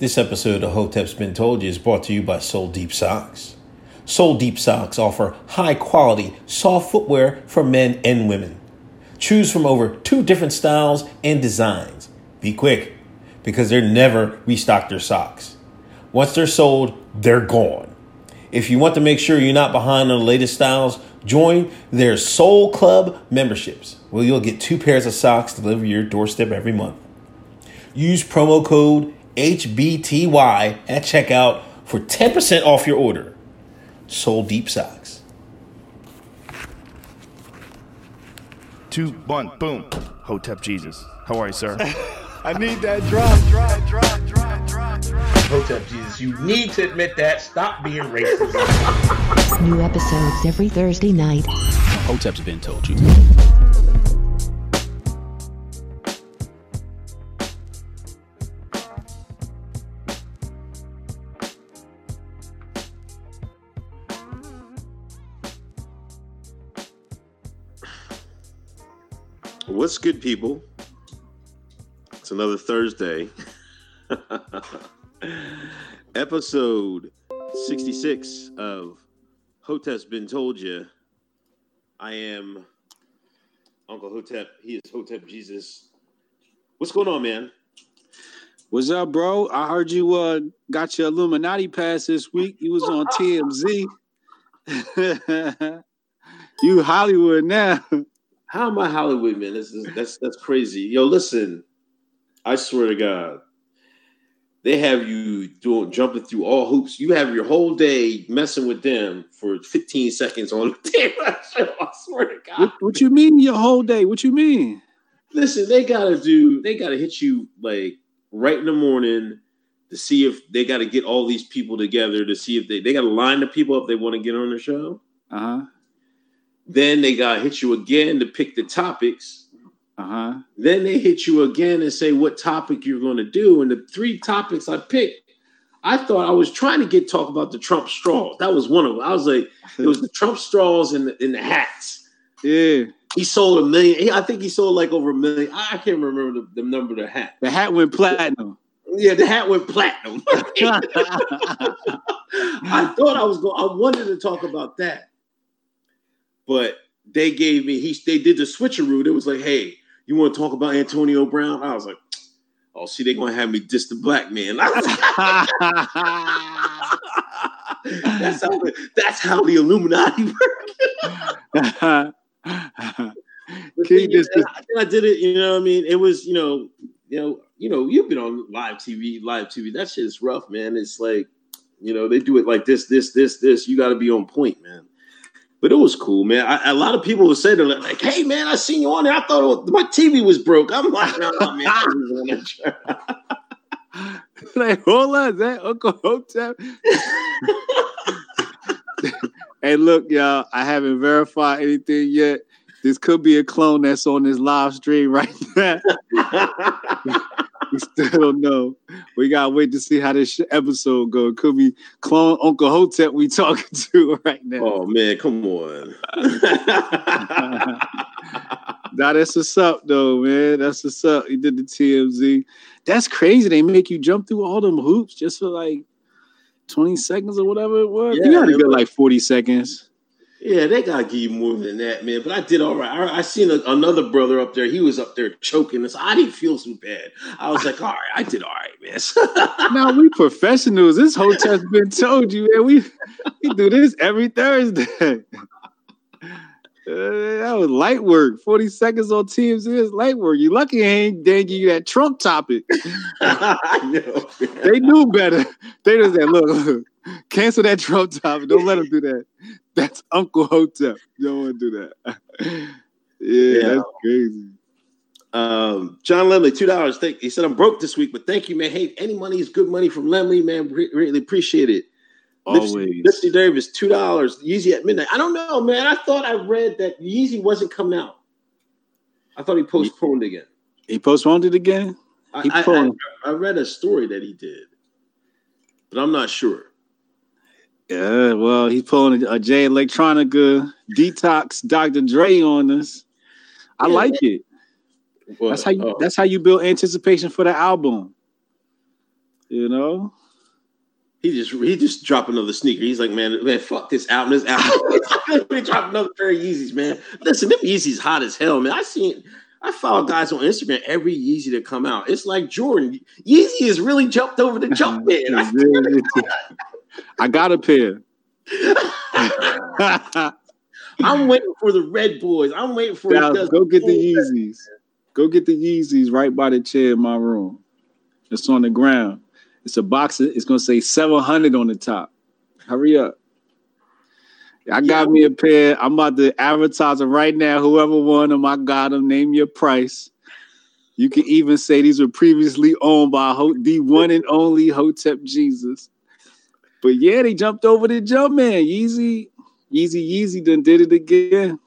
This episode of Hotep's Been Told You is brought to you by Soul Deep Socks. Soul Deep Socks offer high quality, soft footwear for men and women. Choose from over two different styles and designs. Be quick, because they're never restock their socks. Once they're sold, they're gone. If you want to make sure you're not behind on the latest styles, join their Soul Club memberships, where you'll get two pairs of socks delivered to your doorstep every month. Use promo code HBTY at checkout for 10% off your order. Soul Deep Socks. Two, one, boom. Hotep Jesus. How are you, sir? I need that drop, drop, drop, drop, drop, drop. Hotep Jesus, you need to admit that. Stop being racist. New episodes every Thursday night. Hotep's been told you. What's good, people? It's another Thursday. Episode 66 of Hotep's Been Told You. I am Uncle Hotep. He is Hotep Jesus. What's going on, man? What's up, bro? I heard you uh got your Illuminati pass this week. You was on TMZ. you Hollywood now. How am I Hollywood, man? This is, that's that's crazy. Yo, listen, I swear to God, they have you doing jumping through all hoops. You have your whole day messing with them for 15 seconds on the damn show. I swear to God. What, what you mean your whole day? What you mean? Listen, they gotta do. They gotta hit you like right in the morning to see if they got to get all these people together to see if they they got to line the people up they want to get on the show. Uh-huh. Then they got to hit you again to pick the topics. Uh-huh. Then they hit you again and say what topic you're going to do. And the three topics I picked, I thought I was trying to get talk about the Trump straws. That was one of them. I was like, it was the Trump straws and the, and the hats. Yeah. He sold a million. I think he sold like over a million. I I can't remember the, the number of the hat. The hat went platinum. Yeah, the hat went platinum. I thought I was going. I wanted to talk about that, but they gave me. He they did the switcheroo. It was like, hey, you want to talk about Antonio Brown? I was like, oh, see, they're gonna have me diss the black man. that's how. The, that's how the Illuminati work. The King is, just- I, I did it. You know, what I mean, it was. You know, you know, you know, you've been on live TV. Live TV. That shit is rough, man. It's like, you know, they do it like this, this, this, this. You got to be on point, man. But it was cool, man. I, a lot of people would say they're like, "Hey, man, I seen you on there. I thought was, my TV was broke." I'm like, "No, man." I was on that like, hold on, is that Uncle Hotep? hey, look, y'all, I haven't verified anything yet. This could be a clone that's on this live stream right now. we still don't know. We gotta wait to see how this episode go. It could be clone Uncle Hotep we talking to right now. oh man, come on. Nah, that's what's up, though, man. That's what's up. He did the TMZ. That's crazy. They make you jump through all them hoops just for like 20 seconds or whatever it was. Yeah, you gotta get like 40 seconds. Yeah, they gotta give you more than that, man. But I did all right. I, I seen a, another brother up there. He was up there choking. So I didn't feel so bad. I was like, all right, I did all right, man. now we professionals. This Hotep's been told you, man. We we do this every Thursday. Uh, that was light work. 40 seconds on TMZ is light work. You lucky I ain't dang you that Trump topic. I know. They knew better. They just said, look, look, cancel that Trump topic. Don't let them do that. That's Uncle Hotep. You don't want to do that. yeah, Yeah. that's crazy. Um, John Lemley, two dollars. Thank he said I'm broke this week, but thank you, man. Hey, any money is good money from Lemley, man. Re- really appreciate it. Always. Lipsy Davis, two dollars. Yeezy at midnight. I don't know, man. I thought I read that Yeezy wasn't coming out. I thought he postponed again. He postponed it again? I, He I- I- I read a story that he did, but I'm not sure. Yeah, well, he's pulling a, a Jay Electronica detox Dr. Dre on us. I Yeah. like it. Well, That's how you oh, that's how you build anticipation for the album. You know, He just he just dropped another sneaker. He's like, man, man, fuck this album. This album. Let me drop another pair of Yeezys, man. Listen, them Yeezys hot as hell, man. I seen I follow guys on Instagram every Yeezy to come out. It's like Jordan. Yeezy has really jumped over the jump man. I, I got a pair. I'm waiting for the Red Boys. I'm waiting for Now, go get the Yeezys. Go get the Yeezys right by the chair in my room. It's on the ground. It's a box. It's gonna say 700 on the top. Hurry up. I got me a pair. I'm about to advertise them right now. Whoever won them, I got them. Name your price. You can even say these were previously owned by the one and only Hotep Jesus. But yeah, they jumped over the jump man. Yeezy, Yeezy, Yeezy done did it again.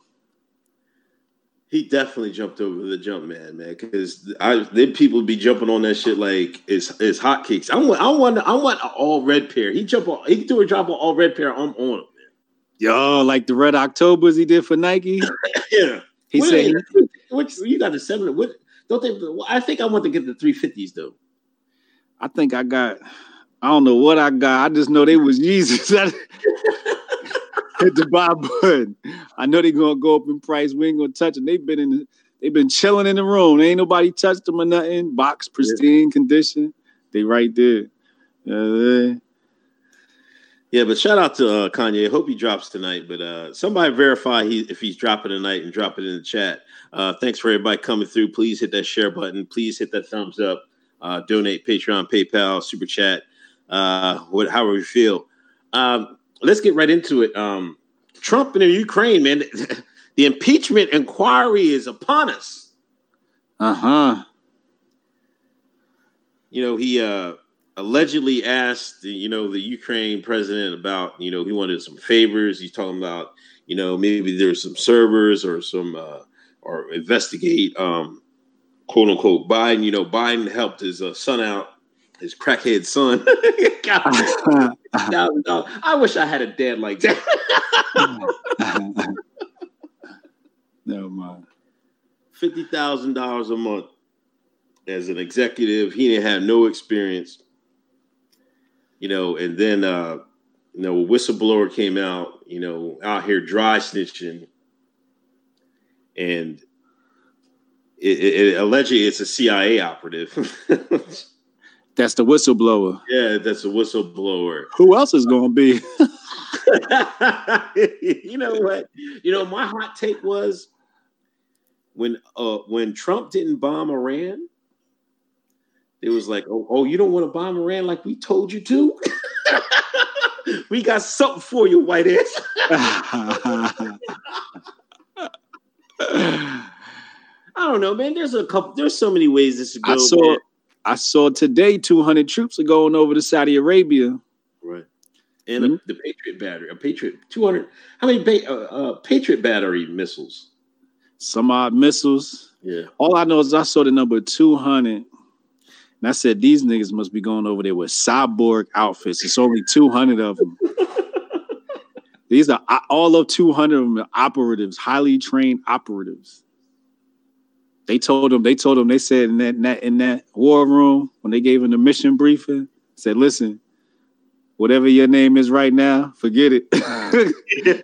He definitely jumped over the jump man, man. Because I then people be jumping on that shit like it's it's hotcakes. I want I want I want an all red pair. He jump on he do a drop on all red pair. I'm on him, Yo, like the Red Octobers he did for Nike. Yeah. He What said, what you got the seven? What don't they? I think I want to get the three fifties though. I think I got, I don't know what I got. I just know they was Yeezys. Hit the buy button. I know they're gonna go up in price. We ain't gonna touch them. They've been in, the, they've been chilling in the room. Ain't nobody touched them or nothing. Box pristine condition. They right there. Yeah, Yeah, but shout out to uh, Kanye. Hope he drops tonight. But uh, somebody verify he if he's dropping tonight and drop it in the chat. Uh, thanks for everybody coming through. Please hit that share button. Please hit that thumbs up. Uh, donate Patreon, PayPal, Super Chat, uh, what, however you feel. Um, let's get right into it. Um, Trump and the Ukraine, man. The impeachment inquiry is upon us. uh huh. you know, he uh, allegedly asked, you know, the Ukraine president about, you know, he wanted some favors. He's talking about, you know, maybe there's some servers or some, uh, or investigate, um, quote unquote, Biden. You know, Biden helped his uh, son out, his crackhead son. God, $50,000. I wish I had a dad like that. Never mind. fifty thousand dollars a month as an executive. He didn't have no experience, you know. And then, uh, you know, a whistleblower came out, you know, out here dry snitching, and it, it, it allegedly it's a CIA operative. That's the whistleblower. yeah, that's the whistleblower. Who else is gonna be? you know what? You know, my hot take was when uh when Trump didn't bomb Iran, it was like, oh, oh, you don't want to bomb Iran like we told you to? we got something for you, white ass. I don't know, man. There's a couple there's so many ways this could go. I saw man. I saw today 200 troops are going over to Saudi Arabia. Right. And a, the Patriot battery, a Patriot 200. How many pa- uh, uh, Patriot battery missiles? Some odd missiles. Yeah. All I know is I saw the number 200. And I said, these niggas must be going over there with cyborg outfits. It's only 200 of them. These are all of 200 of them operatives, highly trained operatives. They told them, they told them, they said in that, in that in that war room when they gave him the mission briefing, said, listen, whatever your name is right now, forget it.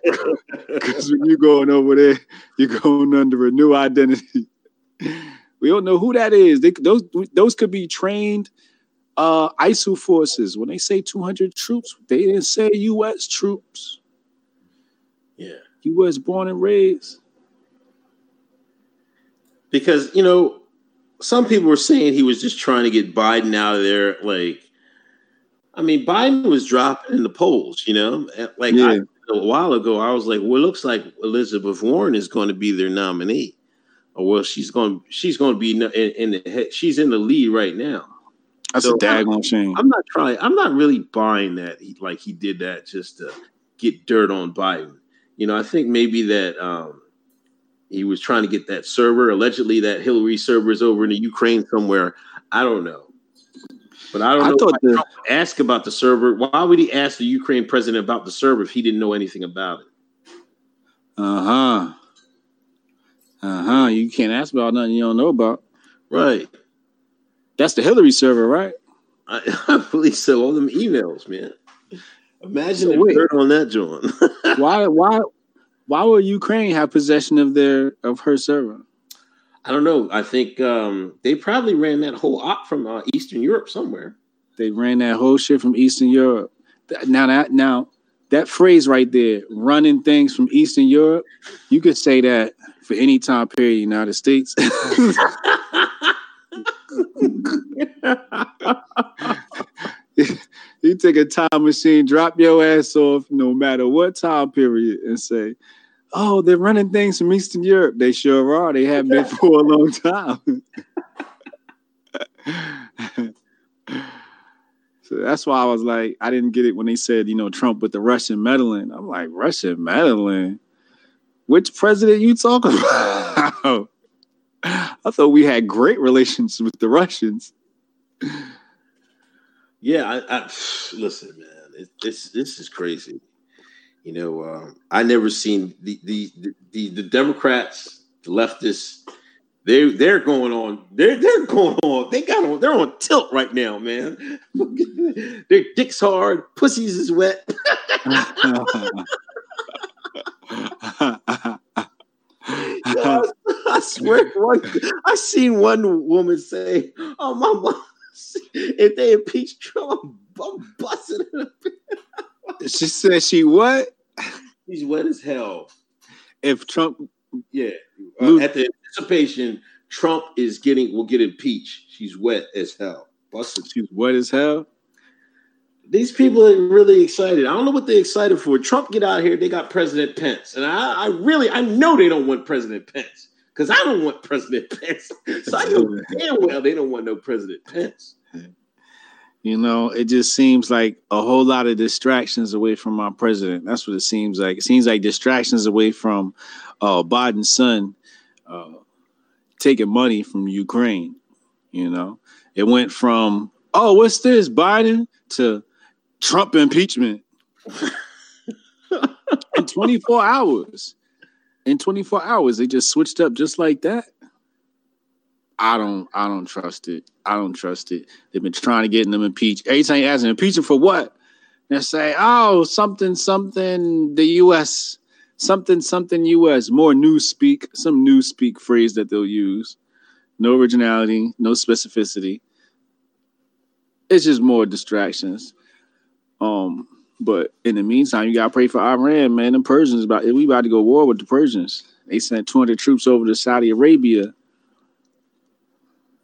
Because when you're going over there, you're going under a new identity. We don't know who that is. They, those those could be trained uh, ISIL forces. When they say 200 troops, they didn't say U.S. troops. Yeah. U.S. born and raised. Because you know some people were saying he was just trying to get Biden out of there. Like, I mean, Biden was dropping in the polls. You know, like Yeah. I, a while ago, I was like, well, it looks like Elizabeth Warren is going to be their nominee, or well, she's going she's going to be in, in the head. She's in the lead right now. That's So, a daggone shame. I'm not trying. I'm not really buying that. He, like he did that just to get dirt on Biden. You know, I think maybe that um, he was trying to get that server. Allegedly, that Hillary server is over in the Ukraine somewhere. I don't know, but I don't I know. thought the- ask about the server. Why would he ask the Ukraine president about the server if he didn't know anything about it? Uh huh. Uh huh. You can't ask about nothing you don't know about. Right. That's the Hillary server, right? I, I believe so. All them emails, man. Imagine So the wait. dirt on that, John. Why why why would Ukraine have possession of their of her server? I don't know. I think um, they probably ran that whole op from uh, Eastern Europe somewhere. They ran that whole shit from Eastern Europe. Now that now that phrase right there, running things from Eastern Europe, you could say that for any time period in the United States. you take a time machine, drop your ass off no matter what time period, and say, Oh, they're running things from Eastern Europe. They sure are. They have been for a long time. so that's why I was like, I didn't get it when they said, you know, Trump with the Russian meddling. I'm like, Russian meddling? Which president you talking about? I thought we had great relations with the Russians. Yeah, I, I listen, man. It, this this is crazy. You know, um, I never seen the the, the the the Democrats, the leftists. They they're going on. They're they're going on. They got on. They're on tilt right now, man. Their dicks hard, pussies is wet. I, swear, one, I seen one woman say, "Oh, my mom, if they impeach Trump, I'm busting it." she said she what? He's wet as hell. If Trump Yeah, uh, at the anticipation, Trump is getting will get impeached. She's wet as hell. Busted. she's wet as hell. These people are really excited. I don't know what they're excited for. Trump get out here. They got President Pence, and I, I really, I know they don't want President Pence because I don't want President Pence. So I know damn well they don't want no President Pence. You know, it just seems like a whole lot of distractions away from our president. That's what it seems like. It seems like distractions away from uh, Biden's son uh, taking money from Ukraine. You know, it went from oh, what's this, Biden, to Trump impeachment in 24 hours. In 24 hours, they just switched up just like that. I don't I don't trust it. I don't trust it. They've been trying to get them impeached. Every time you ask them impeach them for what? They say, oh, something, something, the US, something, something US, more news speak, some news speak phrase that they'll use. No originality, no specificity. It's just more distractions. Um, but in the meantime, you gotta pray for Iran, man. The Persians about we about to go war with the Persians. They sent 200 troops over to Saudi Arabia.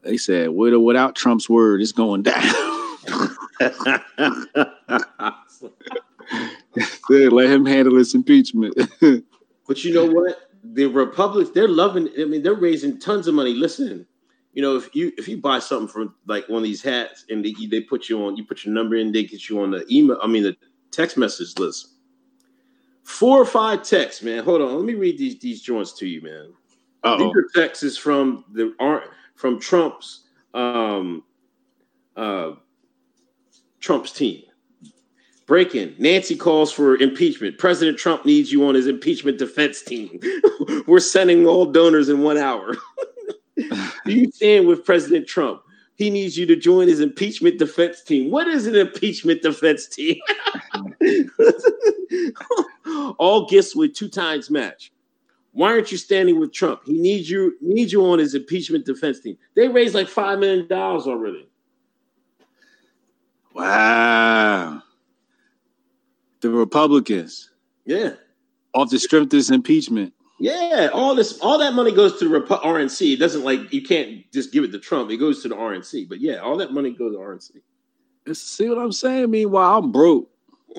They said, with or without Trump's word, it's going down. Let him handle his impeachment. But you know what? The Republicans, they're loving. I mean, they're raising tons of money. Listen, you know, if you if you buy something from like one of these hats and they, they put you on, you put your number in, they get you on the email. I mean, the text message list. Four or five texts, man. Hold on, let me read these these joints to you, man. Uh-oh. These are texts from the aren't from Trump's um uh Trump's team. Breaking. Nancy calls for impeachment. President Trump needs you on his impeachment defense team. We're sending all donors in one hour. Do you stand with President Trump? He needs you to join his impeachment defense team. What is an impeachment defense team? all gifts with two times match. Why aren't you standing with Trump? He needs you needs you on his impeachment defense team. They raised like five million dollars already. wow. The Republicans, Yeah. off the strength of this impeachment. Yeah, all this, all that money goes to the Repu- RNC. It doesn't like you can't just give it to Trump. It goes to the RNC. But yeah, all that money goes to RNC. See what I'm saying? Meanwhile, I'm broke.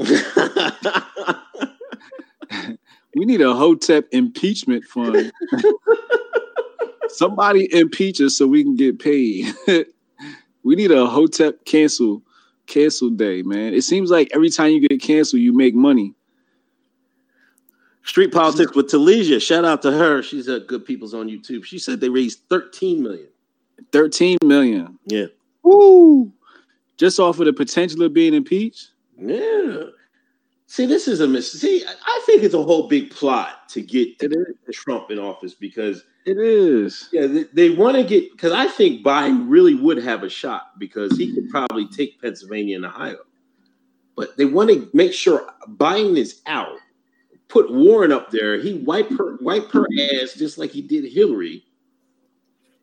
We need a Hotep impeachment fund. Somebody impeach us so we can get paid. we need a Hotep cancel cancel day, man. It seems like every time you get canceled, you make money. Street politics with Talesia. Shout out to her. She's at Good People's on YouTube. She said they raised 13 million. 13 million. Yeah. Woo! Just off of the potential of being impeached. Yeah. See, this is a miss. See, I- think it's a whole big plot to get. Trump in office because It is. yeah, they, they want to get because I think Biden really would have a shot because he could probably take Pennsylvania and Ohio, but they want to make sure Biden is out. Put Warren up there. He wipe her, wipe her ass just like he did Hillary,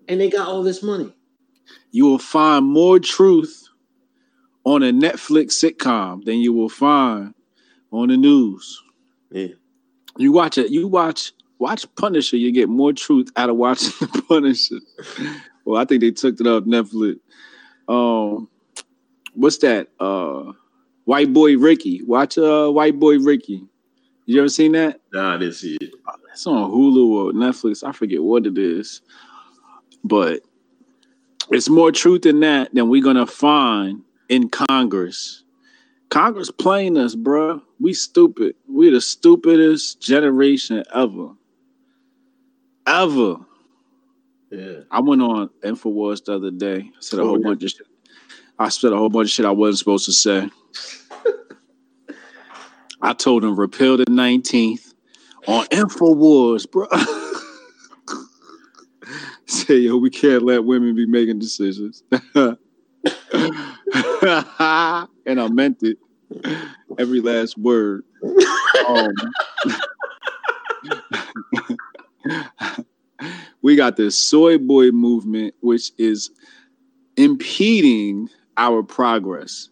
and they got all this money. You will find more truth on a Netflix sitcom than you will find on the news. Yeah. You watch it. You watch watch Punisher. You get more truth out of watching the Punisher. well, I think they took it off Netflix. Um, what's that? Uh, White Boy Ricky. Watch uh White Boy Ricky. You ever seen that? Nah, I didn't see it. It's on Hulu or Netflix. I forget what it is, but it's more truth in that than we're gonna find in Congress. Congress playing us, bruh. We stupid. We the stupidest generation ever. Ever. Yeah. I went on Infowars the other day. I said a Oh, whole yeah. bunch of shit. I said a whole bunch of shit I wasn't supposed to say. I told them repeal the 19th on Infowars, bro. Say, yo, we can't let women be making decisions. and I meant it. Every last word. Um, we got the soy boy movement, which is impeding our progress.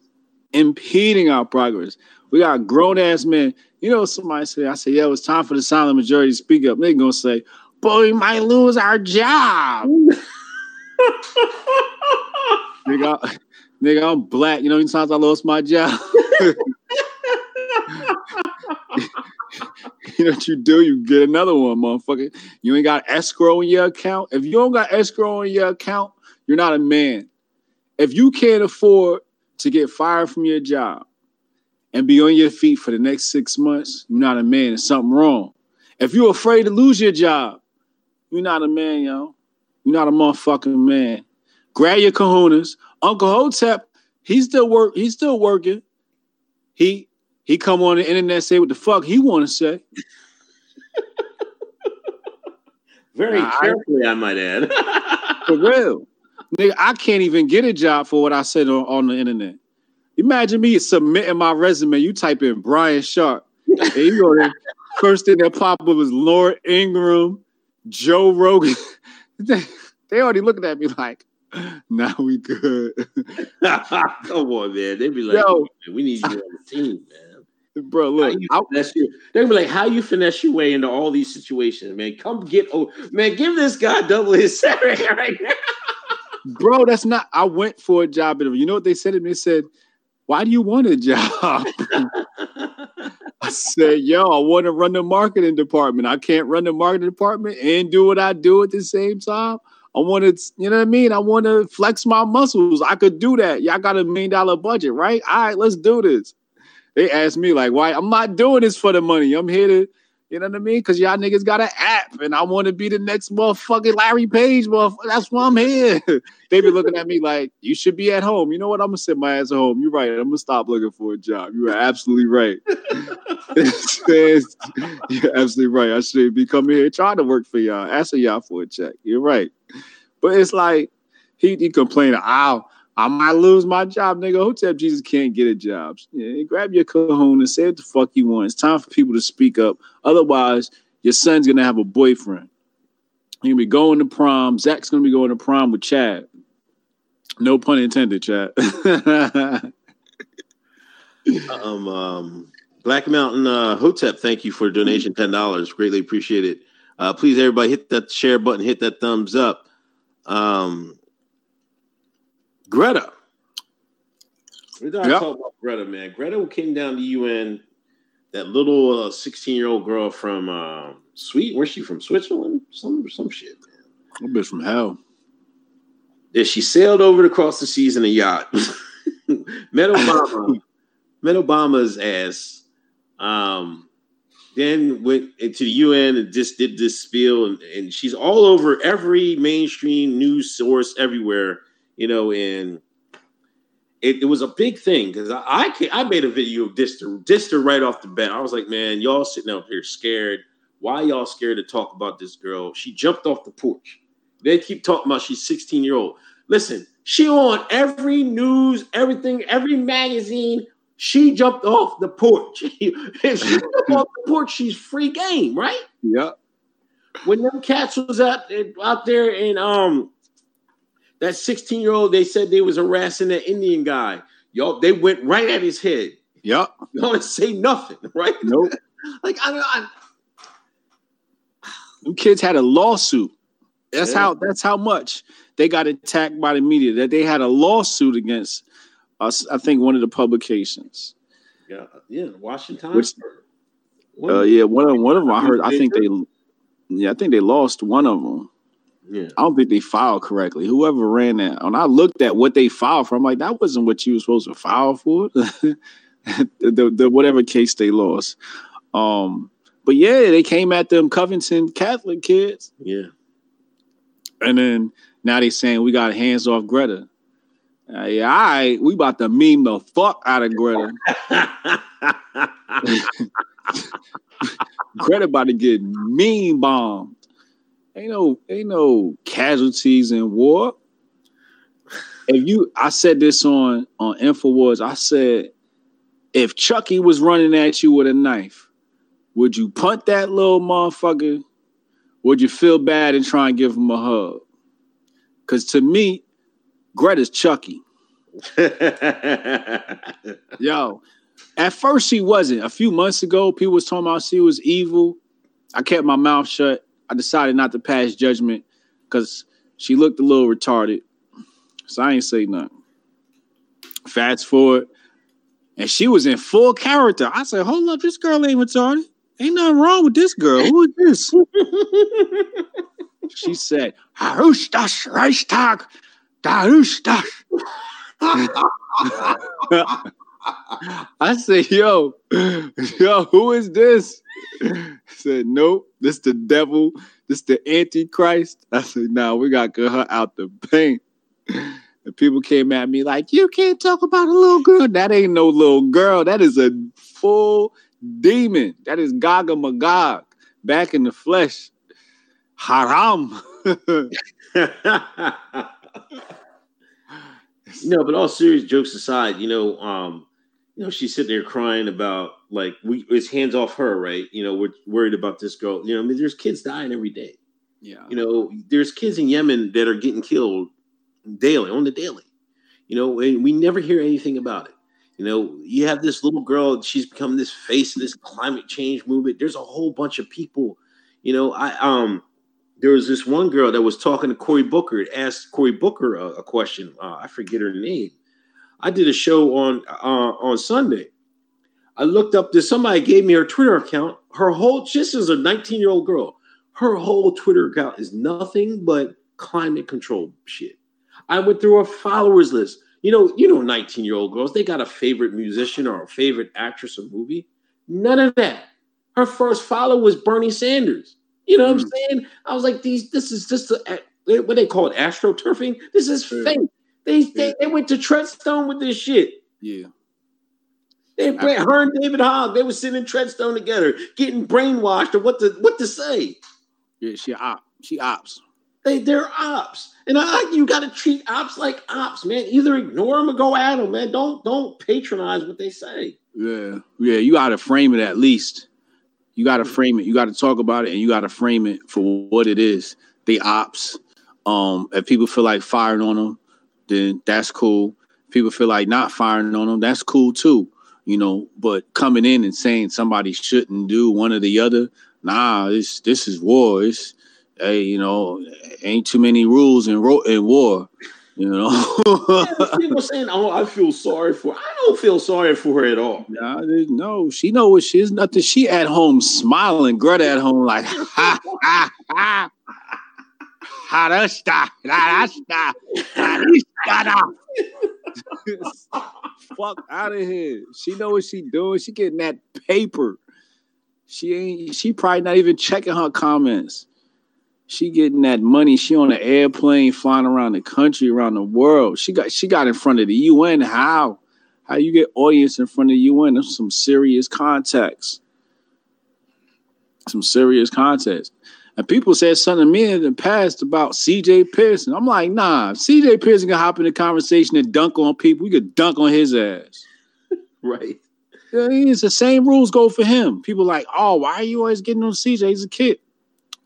Impeding our progress. We got grown ass men. You know, somebody say, I say, yo, it's time for the silent majority to speak up. They're gonna say, boy, we might lose our job. nigga, I- nigga, I'm black. You know how many times I lost my job? you know what you do? You get another one, motherfucker. You ain't got escrow in your account. If you don't got escrow in your account, you're not a man. If you can't afford to get fired from your job and be on your feet for the next six months, you're not a man. There's something wrong. If you're afraid to lose your job, you're not a man, yo. You're not a motherfucking man. Grab your kahunas. Uncle Hotep, he's still work. He's still working. He he come on the internet say what the fuck he want to say. Very Nah, carefully, I might add. For real. Nigga, I can't even get a job for what I said on, on the internet. Imagine me submitting my resume. You type in Brian Sharp. And you go there. First thing that pop up is Laura Ingraham, Joe Rogan. they already looking at me like, now we good. Come on, man. They'd be like, Yo. we need you on the team, man. Bro, look, you I, finesse your- They'd be like, how you finesse your way into all these situations, man? Come get, oh, man, give this guy double his salary right now. bro, that's not. I went for a job interview. You know what they said to me? They said, why do you want a job? I said, yo, I want to run the marketing department. I can't run the marketing department and do what I do at the same time. I want to, you know what I mean? I want to flex my muscles. I could do that. Y'all got a million dollar budget, right? All right, let's do this. They asked me, like, why? I'm not doing this for the money. I'm here to, you know what I mean? Because y'all niggas got an app and I want to be the next motherfucking Larry Page, motherfucker. That's why I'm here. they be looking at me like, you should be at home. You know what? I'm going to sit my ass at home. You're right. I'm going to stop looking for a job. You are absolutely right. You're absolutely right. I should be coming here trying to work for y'all, asking y'all for a check. You're right. But it's like, he, he complaining, I'll, I might lose my job, nigga. Hotep Jesus can't get a job. Yeah, grab your cajon and say what the fuck you want. It's time for people to speak up. Otherwise, your son's gonna have a boyfriend. You're gonna be going to prom. Zach's gonna be going to prom with Chad. No pun intended, Chad. um, um, Black Mountain uh, Hotep, thank you for donation, ten dollars. Greatly appreciate it. Uh, please, everybody, hit that share button, hit that thumbs up. Um, Greta, we gotta Yep. talk about Greta, man. Greta came down to UN. That little sixteen-year-old girl from uh, Sweden. Where's she from? Switzerland? Some some shit, man. that bitch from hell. Yeah, she sailed over across the seas in a yacht. met Obama, met Obama's ass. Um, then went into the UN and just did this spiel, and, and she's all over every mainstream news source everywhere, you know. And it, it was a big thing because I I, I made a video of Dister Dister right off the bat. I was like, man, y'all sitting up here scared. Why y'all scared to talk about this girl? She jumped off the porch. They keep talking about she's 16 year old. Listen, she on every news, everything, every magazine. She jumped off the porch. if she jumped off the porch, she's free game, right? Yep. when them cats was out out there and um that 16 year old they said they was harassing that Indian guy. Y'all, they went right at his head. Yep. Y'all didn't say nothing, right? Nope. Like I, don't. I Them kids had a lawsuit. That's Yeah. how that's how much they got attacked by the media. That they had a lawsuit against us, I think one of the publications. yeah, yeah, Washington. Which- Uh, yeah, one of one of them I heard. I think they, yeah, I think they lost one of them. Yeah. I don't think they filed correctly. Whoever ran that, when I looked at what they filed for, I'm like, that wasn't what you were supposed to file for. the, the, whatever case they lost. Um, but yeah, they came at them Covington Catholic kids, Yeah. and then now they saying we got hands off Greta. Uh, yeah, all right, we about to meme the fuck out of Greta. Greta about to get meme bombed. Ain't no, ain't no casualties in war. If you, I said this on on Infowars. I said, if Chucky was running at you with a knife, would you punt that little motherfucker? Would you feel bad and try and give him a hug? Because to me, Greta's Chucky. Yo, at first she wasn't. A few months ago, people was talking about she was evil. I kept my mouth shut. I decided not to pass judgment because she looked a little retarded. So I ain't say nothing. Fast forward, and she was in full character. I said, "Hold up, this girl ain't retarded. Ain't nothing wrong with this girl. Who is this?" she said, "Harush das Reichstag, Darush das." I said, yo, yo, who is this? He said, nope, this the devil, this the antichrist. I said, nah, we gotta get her out the paint. And people came at me like, you can't talk about a little girl. That ain't no little girl. That is a full demon. That is Gaga Magog back in the flesh. Haram. no, but all serious jokes aside, you know, um, you know, she's sitting there crying about like we it's hands off her, right? You know, we're worried about this girl. You know, I mean, there's kids dying every day. yeah. You know, there's kids in Yemen that are getting killed daily, on the daily. You know, and we never hear anything about it. You know, you have this little girl, she's become this face of this climate change movement. There's a whole bunch of people. You know, I um there was this one girl that was talking to Cory Booker, asked Cory Booker a, a question. Uh, I forget her name. I did a show on uh, on Sunday. I looked up this. Somebody gave me her Twitter account. Her whole this is a 19 year old girl. Her whole Twitter account is nothing but climate control shit. I went through her followers list. You know, you know, 19 year old girls. They got a favorite musician or a favorite actress or movie. None of that. Her first follower was Bernie Sanders. You know what I'm saying? I was like, these. This is just a, what they call it, astroturfing. This is Yeah. fake. They, they they went to Treadstone with this shit. Yeah. They her and David Hogg, they were sitting in Treadstone together, getting brainwashed or what to what to say. Yeah, she op. She ops. They they're ops, and I you got to treat ops like ops, man. Either ignore them or go at them, man. Don't don't patronize what they say. Yeah, yeah. You got to frame it at least. You got to frame it. You got to talk about it, and you got to frame it for what it is. The ops. Um, if people feel like firing on them, then that's cool. People feel like not firing on them, that's cool too. You know, but coming in and saying somebody shouldn't do one or the other, nah, this this is war. It's hey, you know, ain't too many rules in ro- in war. You know. Yeah, people saying, "Oh, I feel sorry for." I don't feel sorry for her at all. Nah, no, she know what she is. Nothing. She at home smiling. Greta at home like ha ha ha. Harasta, harasta, harista. Fuck out of here. She know what she doing. She getting that paper. She ain't. She probably not even checking her comments. She getting that money. She on an airplane flying around the country, around the world. She got she got in front of the UN. How? How you get audience in front of the UN? Some serious context. Some serious context. And people said something to me in the past about CJ Pearson. I'm like, nah, CJ Pearson can hop in the conversation and dunk on people. We could dunk on his ass. Right. Yeah, It's the same rules go for him. People like, oh, why are you always getting on CJ? He's a kid.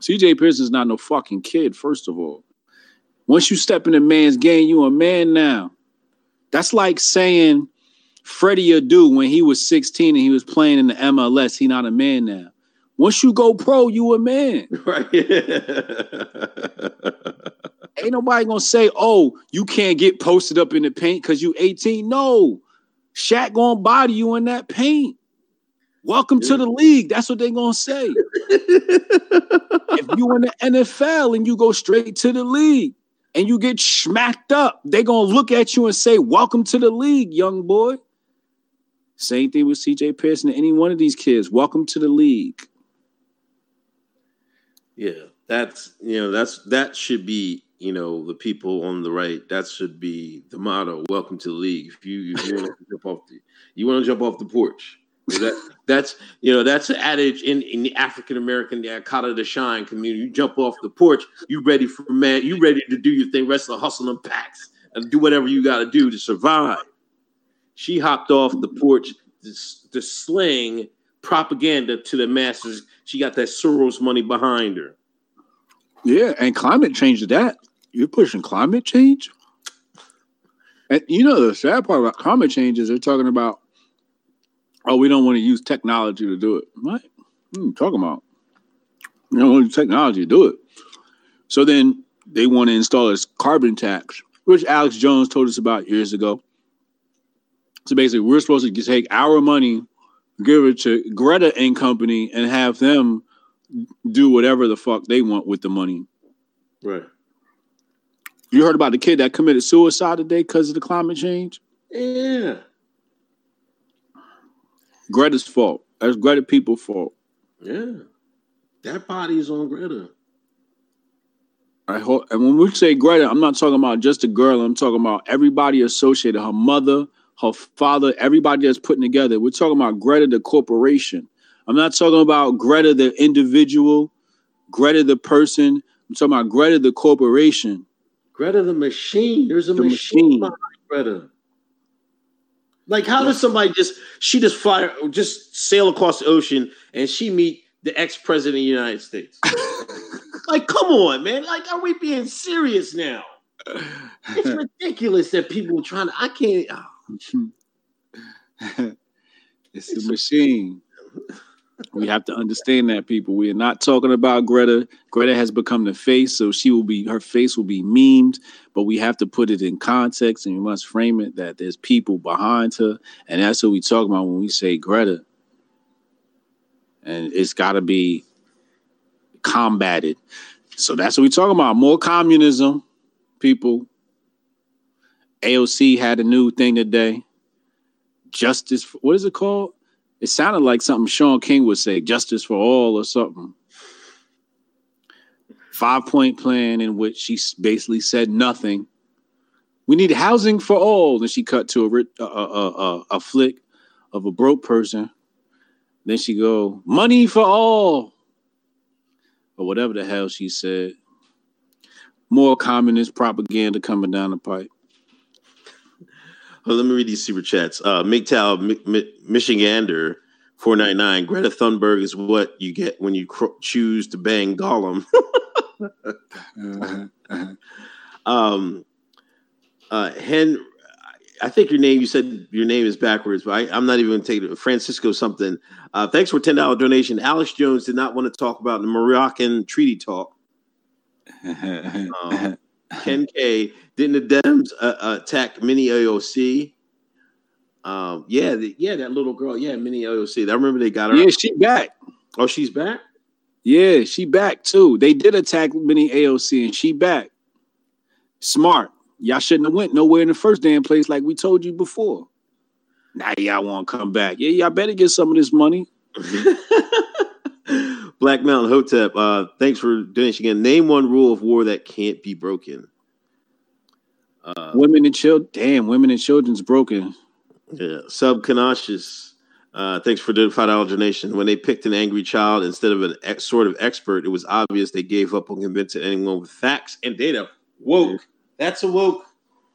CJ Pearson's not no fucking kid, first of all. Once you step in a man's game, you a man now. That's like saying Freddie Adu when he was 16 and he was playing in the MLS, he not a man now. Once you go pro, you a man. Right. Ain't nobody gonna say, oh, you can't get posted up in the paint because you 18. No. Shaq gonna body you in that paint. Welcome to the league. That's what they gonna say. if you in the NFL and you go straight to the league and you get smacked up, they gonna look at you and say, Welcome to the league, young boy. Same thing with CJ Pearson and any one of these kids. Welcome to the league. Yeah, that's you know that's that should be you know the people on the right. That should be the motto. Welcome to the league. If you if you want to jump off the you want to jump off the porch. That, that's you know that's an adage in, in the African American the Akata the Shine community. You jump off the porch, you ready for man, you ready to do your thing, wrestle, hustle and packs, and do whatever you got to do to survive. She hopped off the porch to, to sling propaganda to the masses. She got that Soros money behind her. Yeah, and climate change is that. You're pushing climate change? And you know the sad part about climate change is they're talking about, oh, we don't want to use technology to do it. What? What are you talking about? You don't want to use technology to do it. So then they want to install this carbon tax, which Alex Jones told us about years ago. So basically, we're supposed to take our money, give it to Greta and company, and have them do whatever the fuck they want with the money. Right. You heard about the kid that committed suicide today because of the climate change? Yeah. Greta's fault. That's Greta people's fault. Yeah. That body's on Greta. I hope, and when we say Greta, I'm not talking about just a girl. I'm talking about everybody associated, her mother, her father, everybody that's putting together. We're talking about Greta the corporation. I'm not talking about Greta the individual, Greta the person. I'm talking about Greta the corporation. Greta the machine. There's a The machine, machine. behind Greta. Like, how does somebody just she just fly just sail across the ocean and she meet the ex president of the United States? like, come on, man! Like, are we being serious now? It's ridiculous that people are trying to. I can't. oh, it's a machine. We have to understand that, people. We are not talking about Greta. Greta has become the face, so she will be her face will be memed, but we have to put it in context and we must frame it that there's people behind her, and that's what we talk about when we say Greta. And it's got to be combated. So that's what we talking about. More communism, people. AOC had a new thing today. Justice. For, what is it called? It sounded like something Shaun King would say, justice for all or something. Five point plan in which she basically said nothing. We need housing for all. Then she cut to a, a, a, a flick of a broke person. Then she go, money for all. Or whatever the hell she said. More communist propaganda coming down the pipe. Well, let me read these super chats. Uh, MGTOW, Mi- Mi- Michigander, 499. Greta Thunberg is what you get when you choose to bang Gollum. um, uh, Hen, I think your name, you said your name is backwards, but I, I'm not even going to take it. Francisco something. Uh, thanks for $10 donation. Alex Jones did not want to talk about the Moroccan treaty talk. Um, Ken K. Didn't the Dems uh, attack Mini AOC? Um, yeah, the, yeah, that little girl. Yeah, Mini AOC. I remember they got her. yeah, she back. Oh, she's back. Yeah, she back too. They did attack mini AOC and she back. Smart. Y'all shouldn't have went nowhere in the first damn place like we told you before. Now y'all want to come back. Yeah, y'all better get some of this money. Black Mountain Hotep, uh, thanks for doing this again. Name one rule of war that can't be broken. Uh, Women and children. Damn, women and children's broken. yeah, subconscious. Uh, thanks for the five dollar donation. When they picked an angry child instead of an ex- sort of expert, it was obvious they gave up on convincing anyone with facts and data. Woke. That's a woke.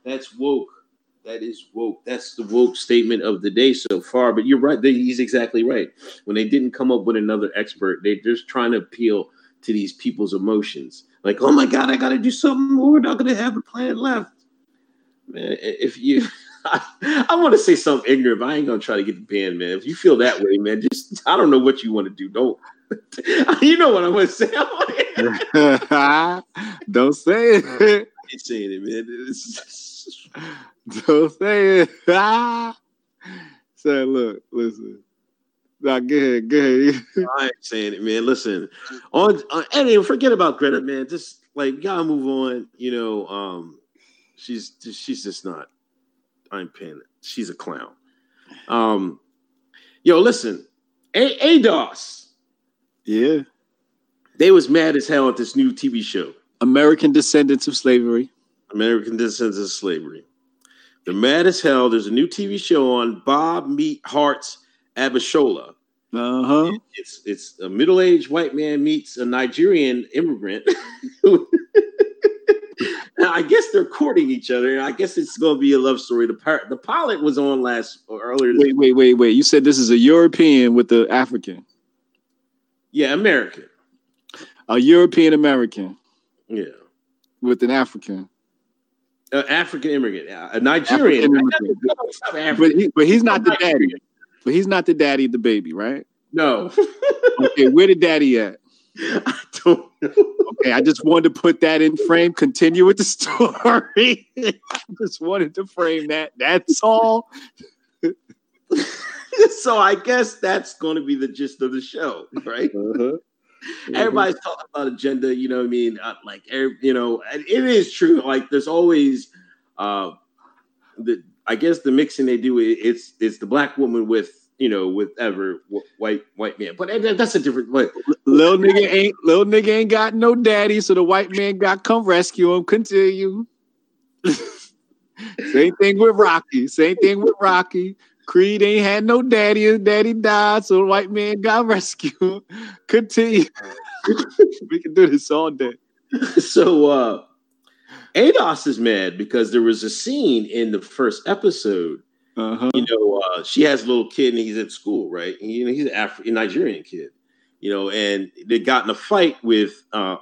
That's woke. That is woke. That's the woke statement of the day so far. But you're right. They, he's exactly right. When they didn't come up with another expert, they're just trying to appeal to these people's emotions. Like, oh my God, I got to do something more. We're not going to have a planet left. Man, if you, I, I want to say something ignorant, but I ain't going to try to get the band, man. If you feel that way, man, just, I don't know what you want to do. Don't, you know what I'm going to say. Don't say it. saying it, man. It's- Don't say it. Say, look, listen. Now, go ahead, go ahead. I ain't saying it, man. Listen, on, on and forget about Greta, man. Just like we gotta move on. You know, um, she's she's just not. I'm paying it. She's a clown. Um, yo, listen, a- ADOS. Yeah. They was mad as hell at this new TV show, American descendants of slavery. American Descendants of Slavery. They're mad as hell. There's a new TV show on Bob Meet Hearts Abishola. Uh huh. It's it's a middle aged white man meets a Nigerian immigrant. Now, I guess they're courting each other. I guess it's going to be a love story. The par- the pilot was on last or earlier. Wait, wait, wait, wait. You said this is a European with the African, Yeah, American. a European American Yeah, with an African. Uh, African immigrant, yeah, a Nigerian. Immigrant. But he, but he's not the daddy. But he's not the daddy of the baby, right? No, Okay, where the daddy at? I don't know. Okay, I just wanted to put that in frame. Continue with the story. I just wanted to frame that. That's all. so I guess that's going to be the gist of the show, right? Uh-huh. Everybody's talking about agenda you know what i mean uh, like you know and it is true like there's always uh the i guess the mixing they do it's it's the black woman with you know with ever wh- white white man but that- that's a different but Little nigga ain't little nigga ain't got no daddy, so the white man got come rescue him. Continue. Same thing with Rocky. Same thing with Rocky. Creed ain't had no daddy. His daddy died, so the white man got rescued. Continue. we can do this all day. so uh ados is mad because there was a scene in the first episode Uh-huh. you know, uh, she has a little kid and he's at school, right? And, you know, he's an African Nigerian kid, you know, and they got in a fight with uh,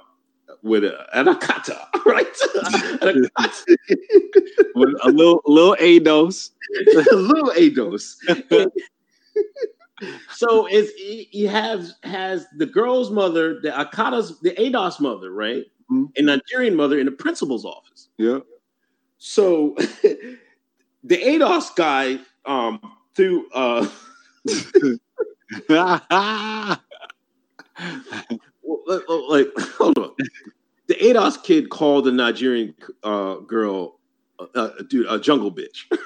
with uh, an Akata, right? an Akata. With a little little Ados. A little Ados. so it's he he has has the girl's mother, the Akata's, the Ados mother, right? Mhm. A Nigerian mother in the principal's office. Yeah. So the ADOS guy um through uh like- hold on. The ADOS kid called the Nigerian uh girl uh, uh, dude a jungle bitch.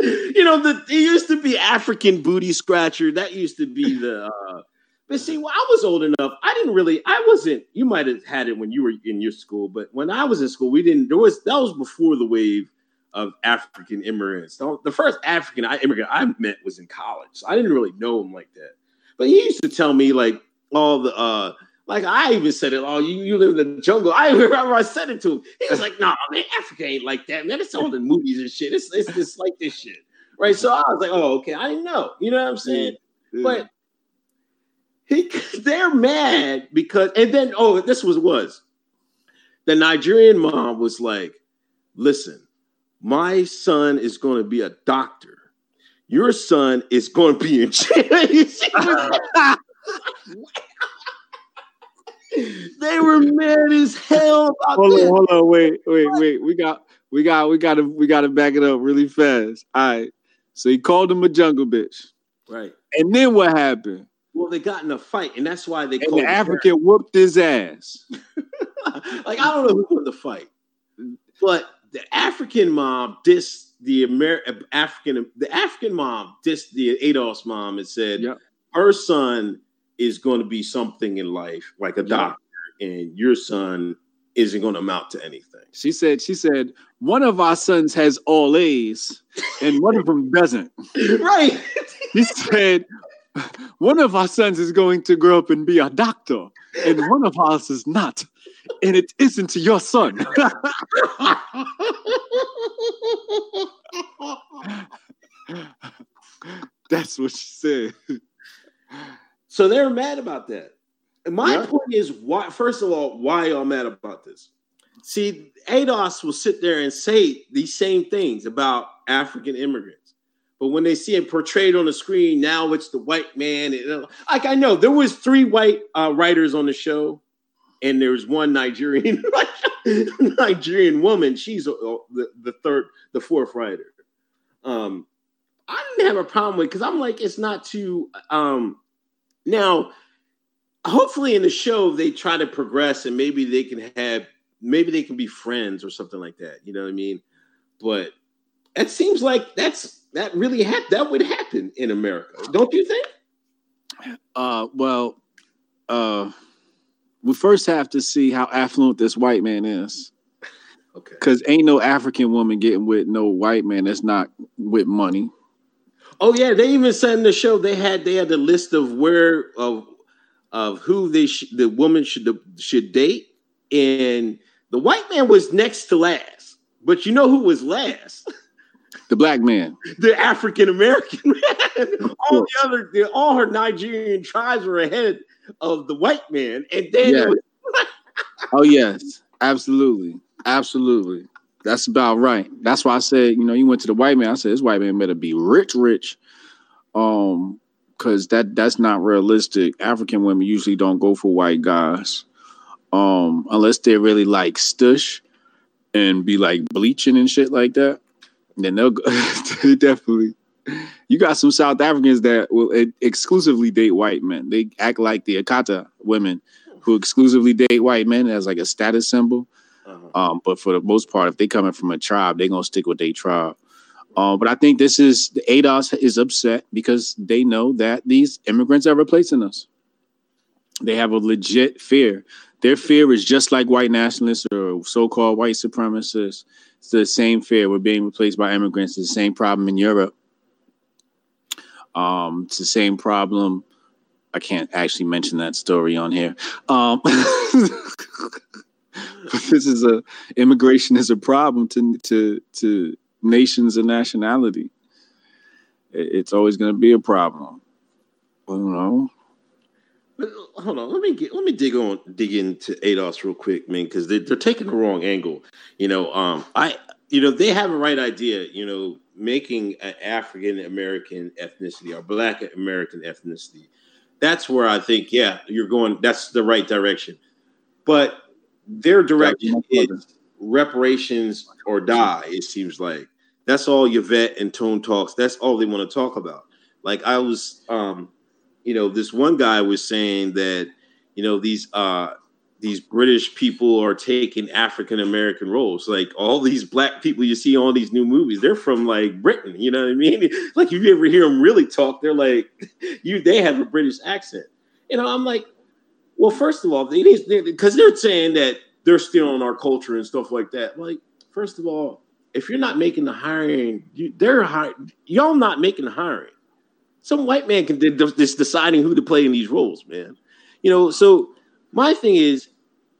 you know, the it used to be African booty scratcher. That used to be the uh but see, when I was old enough, I didn't really, I wasn't, you might have had it when you were in your school, but when I was in school, we didn't, there was, that was before the wave of African immigrants. The first African immigrant I met was in college. So I didn't really know him like that. But he used to tell me like all the, uh, like I even said it, oh, you, you live in the jungle. I remember I said it to him. He was like, no, man, Africa ain't like that, man. It's all the movies and shit. It's, it's just like this shit. Right. So I was like, oh, okay. I didn't know. You know what I'm saying? But he, they're mad because, and then oh, this was was the Nigerian mom was like, "Listen, my son is going to be a doctor. Your son is going to be in jail." they were mad as hell about hold this. on, hold on, wait, wait, wait. We got, we got, we got to, we got to back it up really fast. All right. So he called him a jungle bitch, Right. and then what happened? Well, they got in a fight, and that's why they And called the him African whooped his ass. like I don't know who won the fight, but the African mob dissed the Amer- African the African mom dissed the Ados mom and said, Yep. her son is going to be something in life, like a doctor, and your son isn't going to amount to anything. She said, she said, one of our sons has all A's and one of them doesn't. right. He said, one of our sons is going to grow up and be a doctor, and one of ours is not. And it isn't to your son. That's what she said. So they're mad about that. And my Yeah. point is why first of all, why y'all mad about this? See, ADOS will sit there and say these same things about African immigrants. But when they see it portrayed on the screen, now it's the white man. And, like I know there was three white uh, writers on the show, and there's one Nigerian Nigerian woman. She's uh, the, the third, the fourth writer. Um, I didn't have a problem with because I'm like, it's not too. Um, now, hopefully, in the show they try to progress and maybe they can have, maybe they can be friends or something like that. You know what I mean? But it seems like that's that really hap- that would happen in America, don't you think? Uh, well, uh, we first have to see how affluent this white man is. Okay. Because ain't no African woman getting with no white man that's not with money. Oh yeah, they even said in the show they had they had a list of where of of who they sh- the woman should should date, and the white man was next to last. But you know who was last? The black man. the African American man. all the other, the, all her Nigerian tribes were ahead of the white man, and then it was, Oh yes, absolutely, absolutely. That's about right. That's why I said, you know, you went to the white man. I said this white man better be rich, rich, um, because that that's not realistic. African women usually don't go for white guys, um, unless they're really like stush and be like bleaching and shit like that. Then they'll go, they definitely. You got some South Africans that will exclusively date white men. They act like the Akata women who exclusively date white men as like a status symbol. uh-huh. Um, but for the most part, if they coming from a tribe, they're gonna stick with their tribe. Um, but I think this is the ADOS is upset because they know that these immigrants are replacing us. They have a legit fear. Their fear is just like white nationalists or so-called white supremacists. It's the same fear. We're being replaced by immigrants. It's the same problem in Europe. Um, it's the same problem. I can't actually mention that story on here. Um, this is a immigration is a problem to to to nations and nationality. It's always going to be a problem. I don't know. But hold on, let me get let me dig on dig into ADOS real quick, man, because they, they're taking the wrong angle. You know, um, I you know they have a right idea. You know, making an African American ethnicity or Black American ethnicity. That's where I think, yeah, you're going. That's the right direction. But their direction is reparations or die. It seems like that's all Yvette and Tone talks. That's all they want to talk about. Like I was, um, you know, this one guy was saying that, you know, these uh these British people are taking African American roles. Like all these black people you see on these new movies, they're from like Britain. You know what I mean? Like if you ever hear them really talk, they're like you. They have a British accent. You know, I'm like, well, first of all, they because they're saying that they're stealing our culture and stuff like that. Like, first of all, if you're not making the hiring, you, they're hiring. Y'all not making the hiring. Some white man can this deciding who to play in these roles, man. You know, so my thing is,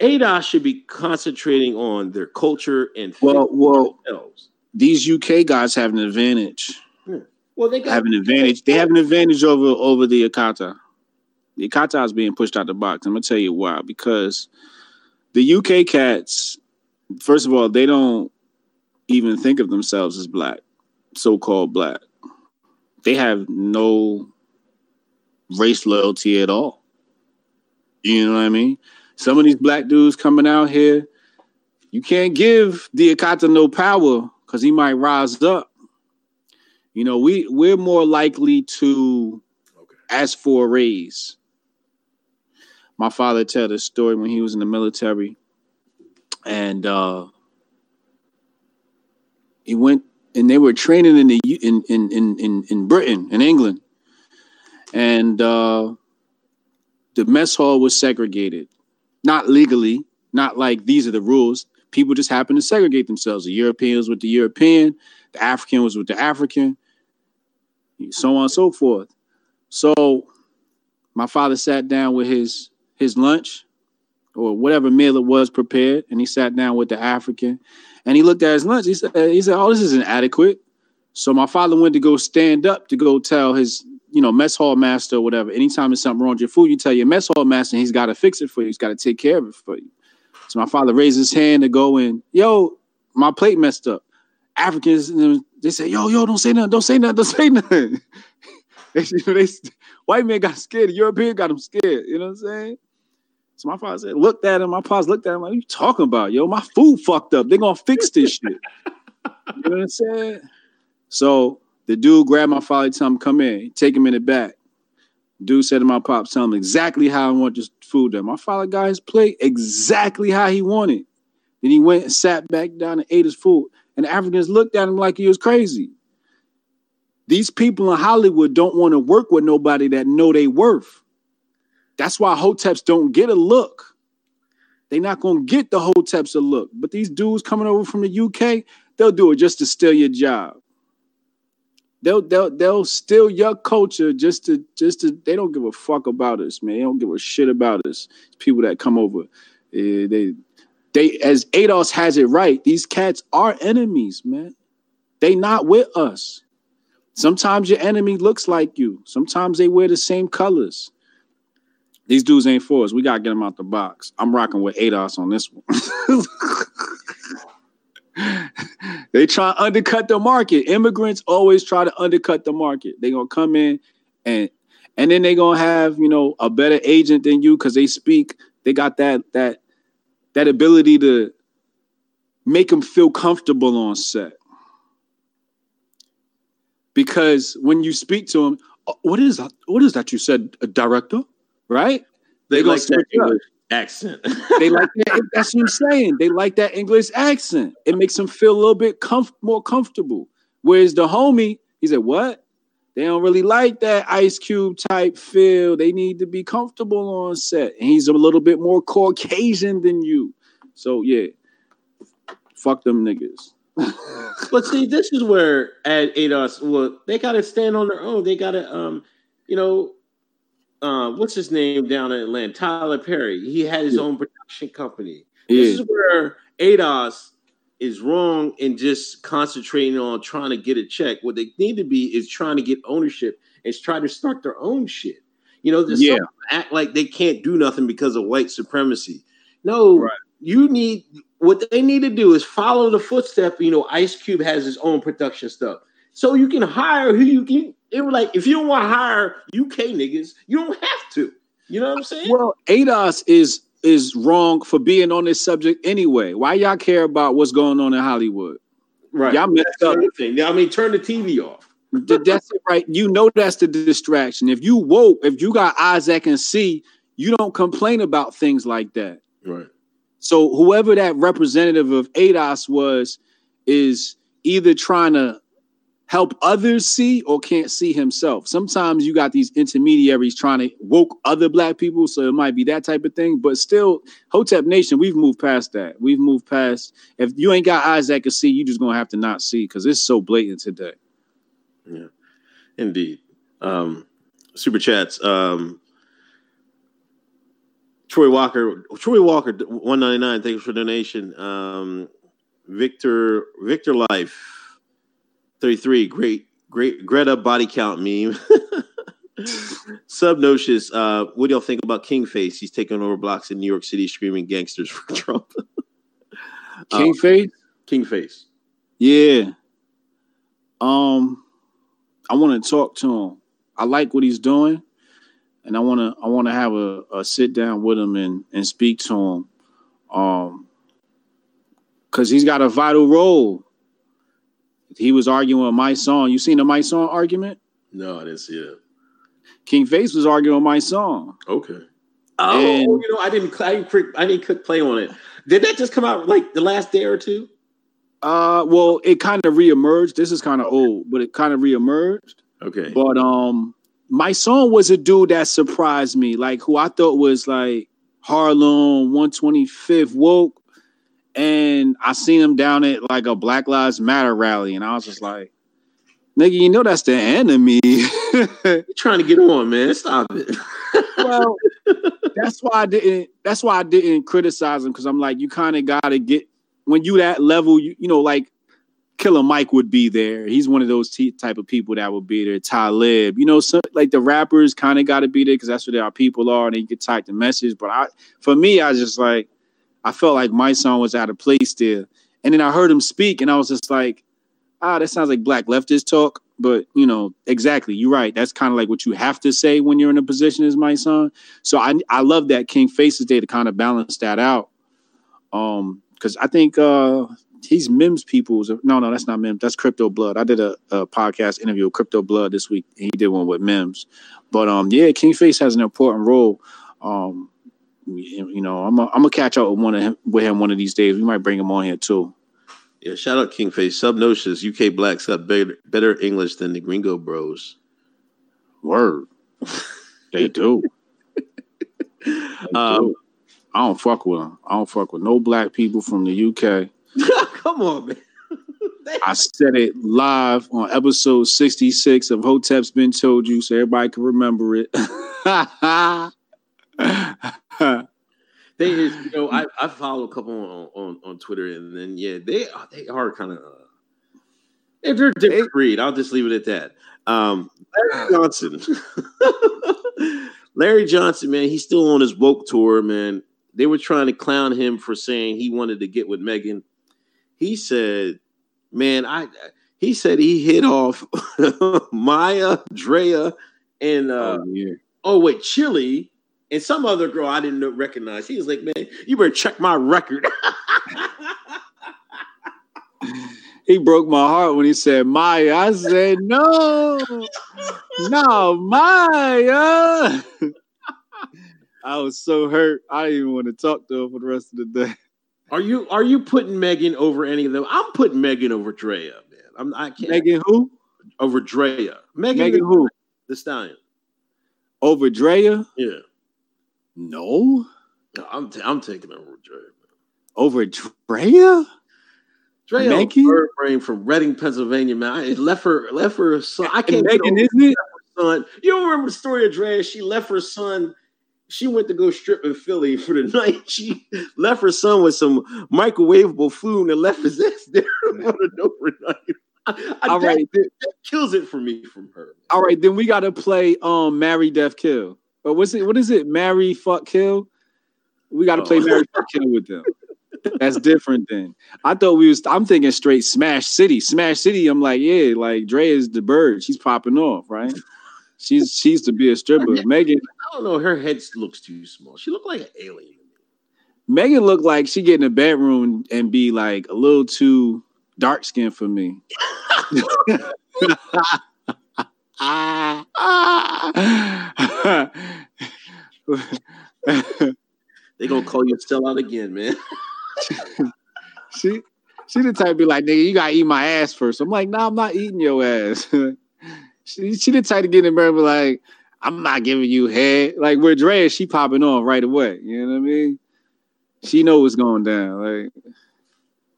ADOS should be concentrating on their culture and Well, well, themselves. these UK guys have an advantage. Well, they got Have an advantage. They have an advantage over over the Akata. The Akata is being pushed out the box. I'm gonna tell you why. Because the UK cats, first of all, they don't even think of themselves as black, so-called black. They have no race loyalty at all. You know what I mean? Some of these black dudes coming out here, you can't give the Akata no power because he might rise up. You know, we we're more likely to ask for a raise. My father tell this story when he was in the military, and uh, he went and they were training in the in in in in, in Britain in England, and uh, the mess hall was segregated, not legally, not like these are the rules. People just happened to segregate themselves. The Europeans with the European, the African was with the African, so on and so forth. So my father sat down with his his lunch or whatever meal it was prepared, and he sat down with the African, and he looked at his lunch. He said, "He said, oh, this is inadequate. So my father went to go stand up to go tell his you know mess hall master or whatever. Anytime there's something wrong with your food, you tell your mess hall master, he's got to fix it for you. He's got to take care of it for you. So my father raised his hand to go in. Yo, my plate messed up. Africans, they say, yo, yo, don't say nothing, don't say nothing, don't say nothing. they, they, white man got scared, the European got him scared. You know what I'm saying? So my father said, looked at him. My pops looked at him like, what you talking about? Yo, my food fucked up. They're gonna fix this shit. you know what I'm saying? So the dude grabbed my father, tell him, come in, take him in the back. Dude said to my pops, tell him exactly how I want this food done. My father got his plate exactly how he wanted. Then he went and sat back down and ate his food. And the Africans looked at him like he was crazy. These people in Hollywood don't want to work with nobody that know they worth. That's why hoteps don't get a look. They're not gonna get the hoteps a look. But these dudes coming over from the UK, they'll do it just to steal your job. They'll they'll they'll steal your culture just to just to they don't give a fuck about us, man. They don't give a shit about us. People that come over. Eh, they they as ADOS has it right, these cats are enemies, man. They not with us. Sometimes your enemy looks like you. Sometimes they wear the same colors. These dudes ain't for us. We gotta get them out the box. I'm rocking with ADOS on this one. they try to undercut the market. Immigrants always try to undercut the market. They're gonna come in and and then they're gonna have you know a better agent than you because they speak. They got that that that ability to make them feel comfortable on set. Because when you speak to them, "Oh, uh, what is that? What is that you said, a director? Right? They, They gonna like that switch up. English accent. They like that. That's what I'm saying. They like that English accent. It makes them feel a little bit comf- more comfortable. Whereas the homie, he said, "What? They don't really like that Ice Cube type feel. They need to be comfortable on set." And he's a little bit more Caucasian than you. So yeah, fuck them niggas. But see, this is where at ADOS, well, they gotta stand on their own. They gotta um, you know, uh, what's his name down in Atlanta? Tyler Perry. He had his Yeah. own production company. This is where ADOS is wrong in just concentrating on trying to get a check. What they need to be is trying to get ownership and try to start their own shit. You know, Yeah. act like they can't do nothing because of white supremacy. No, Right. you need what they need to do is follow the footstep. You know, Ice Cube has his own production stuff, so you can hire who you can. It was like if you don't want to hire UK niggas, you don't have to. You know what I'm saying? Well, ADOS is is wrong for being on this subject anyway. Why y'all care about what's going on in Hollywood? right. Y'all messed That's up. the thing. I mean, turn the TV off. That's it, right. You know that's the distraction. If you woke, if you got eyes that can see, you don't complain about things like that. Right. So whoever that representative of ADOS was is either trying to help others see or can't see himself. Sometimes you got these intermediaries trying to woke other black people, so it might be that type of thing. But still, Hotep Nation, we've moved past that. We've moved past. If you ain't got eyes that can see, you just gonna have to not see because it's so blatant today. Yeah, indeed. Um, super chats. Um, Troy Walker, Troy Walker, one ninety nine. Thanks for the donation. Um, Victor, Victor Life, thirty three. Great, great. Greta body count meme. Subnocious. Uh, what do y'all think about King Face? He's taking over blocks in New York City, screaming gangsters for Trump. King Faith. King Face. Yeah. Um, I want to talk to him. I like what he's doing, and I want to I want to have a, a sit down with him and and speak to him. Um, because he's got a vital role. He was arguing with Mysonne. You seen the Mysonne argument? No, I didn't see it. King Face was arguing with Mysonne. Okay. Oh, And- you know, I didn't, I didn't, click, I didn't click play on it. Did that just come out like the last day or two? Uh, well, it kind of reemerged. This is kind of old, but it kind of reemerged. Okay. But um, Mysonne was a dude that surprised me, like who I thought was like Harlem 125th woke, and I seen him down at like a Black Lives Matter rally, and I was just like, nigga, you know that's the enemy. You're trying to get on, man. Stop it. well, that's why I didn't. That's why I didn't criticize him because I'm like, you kind of got to get when you that level. You you know, like Killer Mike would be there. He's one of those t- type of people that would be there. Talib, you know, some, like the rappers kind of got to be there because that's what our people are, and you can type the message. But I, for me, I just like, I felt like Mysonne was out of place there, and then I heard him speak, and I was just like, ah, that sounds like black leftist talk. But you know, exactly, you're right. That's kind of like what you have to say when you're in a position as Mysonne. So I, I love that King Faces Day to kind of balance that out. Um, because I think uh he's Mims people's. No, no, that's not Mims. That's Crypto Blood. I did a, a podcast interview with Crypto Blood this week. And he did one with Mims. But um, yeah, King Face has an important role. Um, you know, I'm gonna catch up with one of him with him one of these days. We might bring him on here too. Yeah, shout out Kingface. Subnotious UK blacks got better, better English than the Gringo Bros. Word, they do. they Um, do. I don't fuck with them. I don't fuck with no black people from the UK. Come on, man. I said it live on episode 66 of Hotep's Been Told You, so everybody can remember it. They is, you know, I, I follow a couple on, on, on Twitter, and then yeah, they are they are kind of uh, if they're a different breed. I'll just leave it at that. Um, Larry Johnson, Larry Johnson, man, he's still on his woke tour, man. They were trying to clown him for saying he wanted to get with Megan. He said, "Man, I." He said he hit off Maya, Drea, and uh, oh, yeah. oh wait, Chili and some other girl I didn't know, recognize. He was like, "Man, you better check my record." He broke my heart when he said Maya. I said, no, no, Maya. I was so hurt. I didn't even want to talk to her for the rest of the day. are you are you putting Megan over any of them? I'm putting Megan over Drea, man. I'm I can't Megan who? over Drea. Megan, Megan the, who? the stallion. Over Drea? Yeah, No. No, I'm t- I'm taking over Drea. Over Drea? Drea, Megan? bird brain from Reading, Pennsylvania, man. I left her left her son. I can't Megan, isn't it? son. You don't remember the story of Drea? She left her son. She went to go strip in Philly for the night. She left her son with some microwavable food and left his ass there for an overnight. I, I, All that- right, that kills it for me from her. all right. Then we got to play um Marry Death Kill. But what's it? What is it? Marry Fuck Kill. We got to play Oh. Marry Fuck Kill with them. That's different then. I thought we was. I'm thinking straight Smash City. Smash City. I'm like, yeah, like Dre is the bird. She's popping off, right? She's she's to be a stripper. Megan I don't know. Her head looks too small. She looked like an alien. Megan looked like she get in the bedroom and be like a little too dark skinned for me. Ah. They gonna call you sellout again, man. she she the type to be like, nigga, you gotta eat my ass first. I'm like, nah, I'm not eating your ass. she she the type to get in there and be like, I'm not giving you head. Like with Drea, she popping on right away. You know what I mean? She know what's going down. Like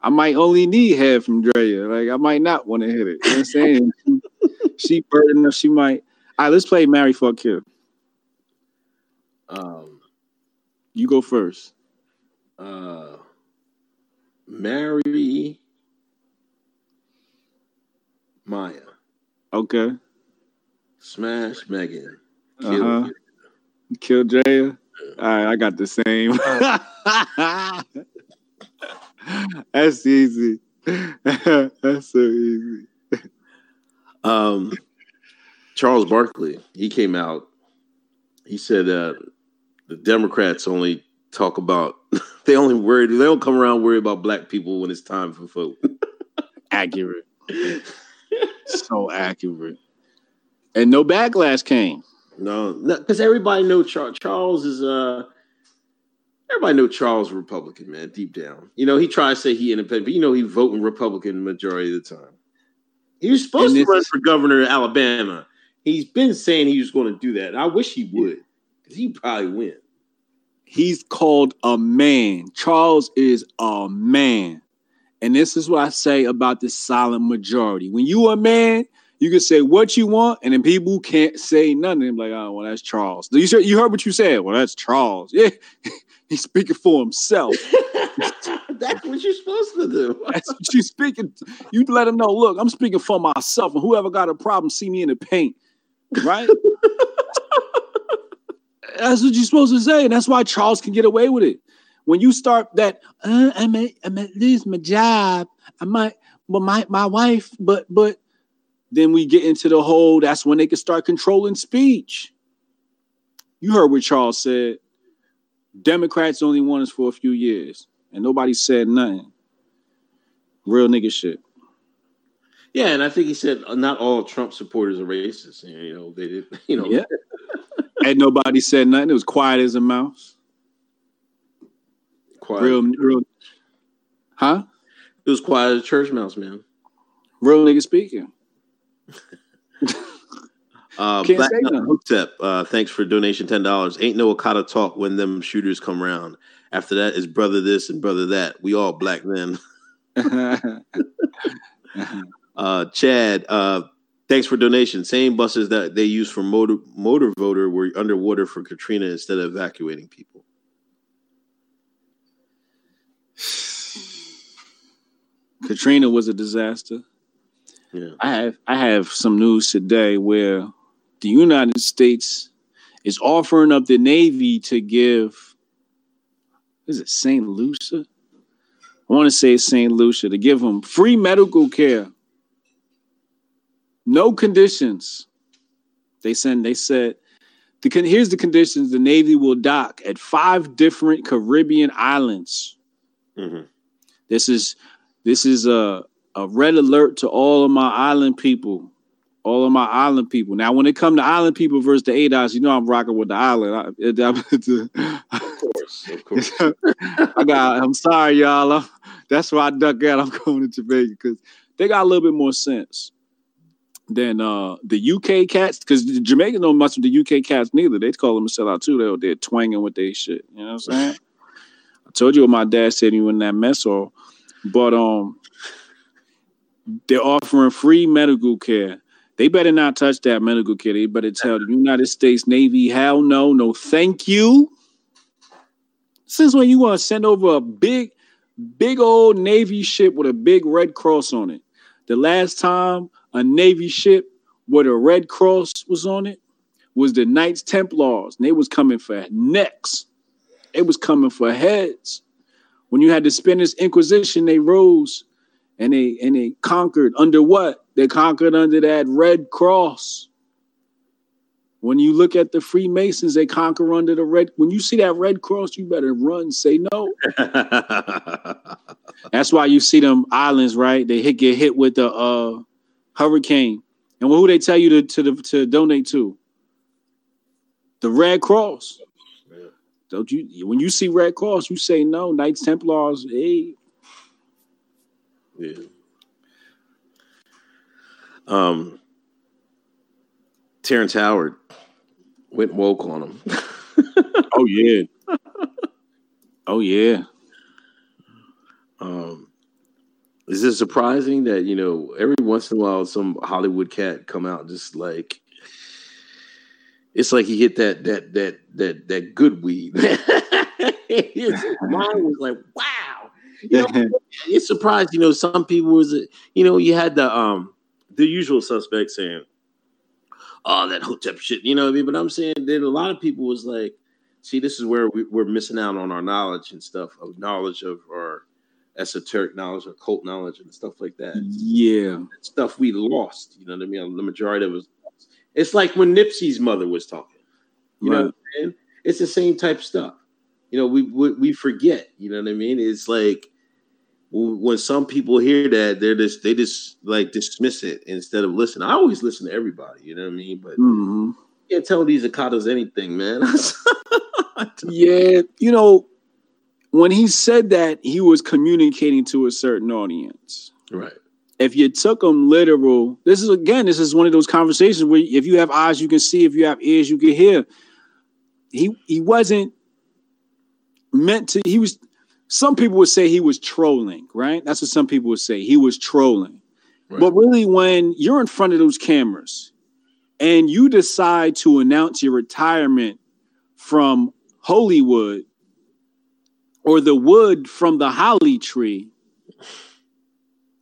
I might only need head from Drea. Like I might not want to hit it. You know what I'm saying? she, she burden she might. All right, let's play Marry Fuck Kill. Um, You go first. uh, marry Maya, Okay. smash Megan, Uh-huh. Kill Drea. All right, I got the same. That's easy. That's so easy. Um, Charles Barkley, he came out. He said uh, the Democrats only talk about they only worry they don't come around worry about black people when it's time for vote. Accurate. So accurate. And no backlash came. no, because everybody know Charles. Charles is uh. Everybody know Charles is Republican, man, deep down. You know, he tries to say he independent, but you know he voting Republican majority of the time. He was supposed to run for governor of Alabama. He's been saying he was going to do that. I wish he would, because he'd probably win. He's called a man. Charles is a man. And this is what I say about the silent majority. When you a man, you can say what you want, and then people can't say nothing. They're like, oh, well, that's Charles. You said you heard what you said. Well, that's Charles. Yeah, he's speaking for himself. That's what you're supposed to do. That's what you're speaking. You let him know. Look, I'm speaking for myself, and whoever got a problem, see me in the paint. Right? that's what you're supposed to say, and that's why Charles can get away with it. When you start that, uh, I may, I may lose my job. I might, but my my wife, but but then we get into the whole. That's when they can start controlling speech. You heard what Charles said. Democrats only want us for a few years, and nobody said nothing. Real nigga shit. Yeah, and I think he said uh, not all Trump supporters are racist. You know, they did. You know, Yeah. and nobody said nothing. It was quiet as a mouse. quiet. Real, real, huh? It was quiet as a church mouse, man. Real nigga speaking. Uh, Black. Hotep, uh, thanks for donation ten dollars. Ain't no Akata talk when them shooters come round. After that is brother this and brother that. We all black men. Uh, Chad, uh, thanks for donation. Same buses that they use for motor motor voter were underwater for Katrina instead of evacuating people. Katrina was a disaster. Yeah. I have I have some news today where the United States is offering up the Navy to give is it St. Lucia? I want to say St. Lucia to give them free medical care. No conditions. They send they said the con- here's the conditions the Navy will dock at five different Caribbean islands. Mhm. This is this is a a red alert to all of my island people. All of my island people. Now, when it come to island people versus the ADOS, you know I'm rocking with the island. I, it- Of course, of course. I got. I'm sorry, y'all. I'm, that's why I duck out. I'm going to Jamaica because they got a little bit more sense than uh, the UK cats. Because Jamaica don't much with the UK cats neither. They call them a sellout too. They they're twanging with their shit. You know what I'm saying? I told you what my dad said you in that mess hall, but um, they're offering free medical care. They better not touch that medical care. They better tell the United States Navy, hell no, no, thank you. Since when you want to send over a big, big old Navy ship with a big red cross on it? The last time a Navy ship with a red cross was on it was the Knights Templars, and they was coming for necks. It was coming for heads. When you had the Spanish Inquisition, they rose and they and they conquered under what? They conquered under that red cross. When you look at the Freemasons, they conquer under the red. When you see that red cross, you better run, say no. That's why you see them islands, right? They hit get hit with the uh hurricane. And who they tell you to to, the, to donate to? The Red Cross. Don't you when you see Red Cross, you say no, Knights Templars, hey. Yeah. Um, Terrence Howard went woke on him. Oh yeah. oh yeah. um, is it surprising that you know every once in a while some Hollywood cat come out just like it's like he hit that that that that that good weed. His mind was like, wow. You know, it's surprised. You know, some people was you know you had the um the usual suspects saying, "Oh, that hotep shit." You know what I mean? But I'm saying that a lot of people was like, "See, this is where we, we're missing out on our knowledge and stuff of knowledge of our esoteric knowledge, or cult knowledge, and stuff like that." Yeah. Stuff we lost. You know what I mean? The majority of was. It's like when Nipsey's mother was talking. You know what I'm saying? It's the same type of stuff. You know, we, we we forget. You know what I mean? It's like when some people hear that, they're just they just like dismiss it instead of listen. I always listen to everybody. You know what I mean? But Mhm. you can't tell these Akatas anything, man. Yeah, you know, when he said that, he was communicating to a certain audience. right. if you took them literal, this is again, this is one of those conversations where if you have eyes, you can see. If you have ears, you can hear. He he wasn't meant to. He was. Some people would say he was trolling, right? That's what some people would say. He was trolling. Right. But really, when you're in front of those cameras and you decide to announce your retirement from Hollywood or the wood from the holly tree,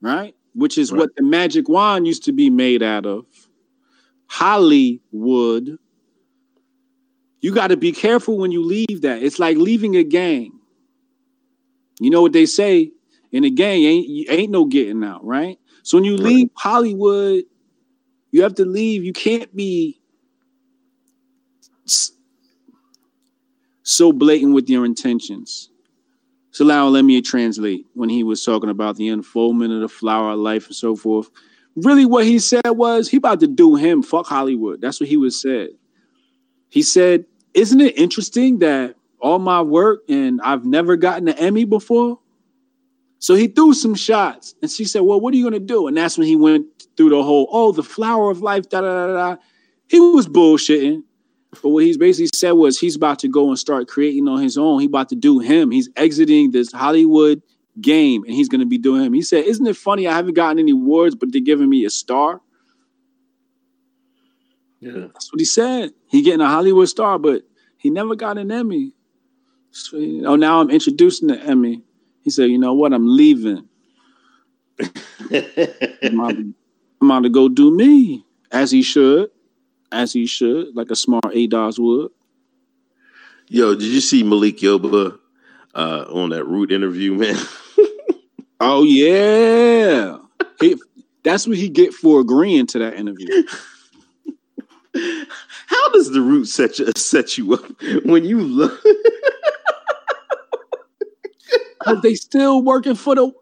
right? Which is Right. what the magic wand used to be made out of. Hollywood. You got to be careful when you leave that. It's like leaving a gang. You know what they say in a gang ain't ain't no getting out, right? So when you Right. leave Hollywood, you have to leave. You can't be so blatant with your intentions. So now let me translate when he was talking about the unfoldment of the flower of life and so forth. Really, what he said was he about to do him. Fuck Hollywood. That's what he was said. He said, "Isn't it interesting that all my work and I've never gotten an Emmy before?" So he threw some shots, and she said, "Well, what are you gonna do?" And that's when he went through the whole, "Oh, the flower of life." Da da da da. He was bullshitting. But what he's basically said was he's about to go and start creating on his own. He's about to do him. He's exiting this Hollywood game and he's going to be doing him. He said, "Isn't it funny? I haven't gotten any awards, but they're giving me a star." Yeah. That's what he said. He getting a Hollywood star, but he never got an Emmy. So, you know, now I'm introducing the Emmy. He said, "You know what? I'm leaving. I'm out, I'm out to go do me, as he should, as he should, like a smart ADOS would." Yo, did you see Malik Yoba uh, on that Root interview, man? Oh yeah, he, that's what he get for agreeing to that interview. How does the Root set you, set you up when you look? But they still working for the,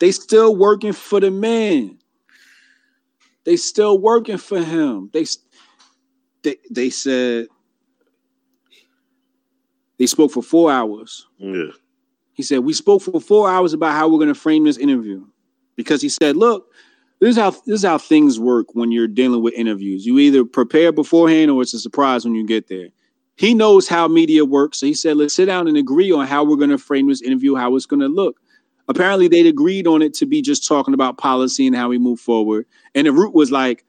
they still working for the man. They still working for him. They, they, they said they spoke for four hours. yeah, He said, We spoke for four hours about how we're going to frame this interview. Because he said, Look, this is how this is how things work when you're dealing with interviews. You either prepare beforehand or it's a surprise when you get there. He knows how media works. So he said, Let's sit down and agree on how we're going to frame this interview, how it's going to look. Apparently, they'd agreed on it to be just talking about policy and how we move forward. And the root was like,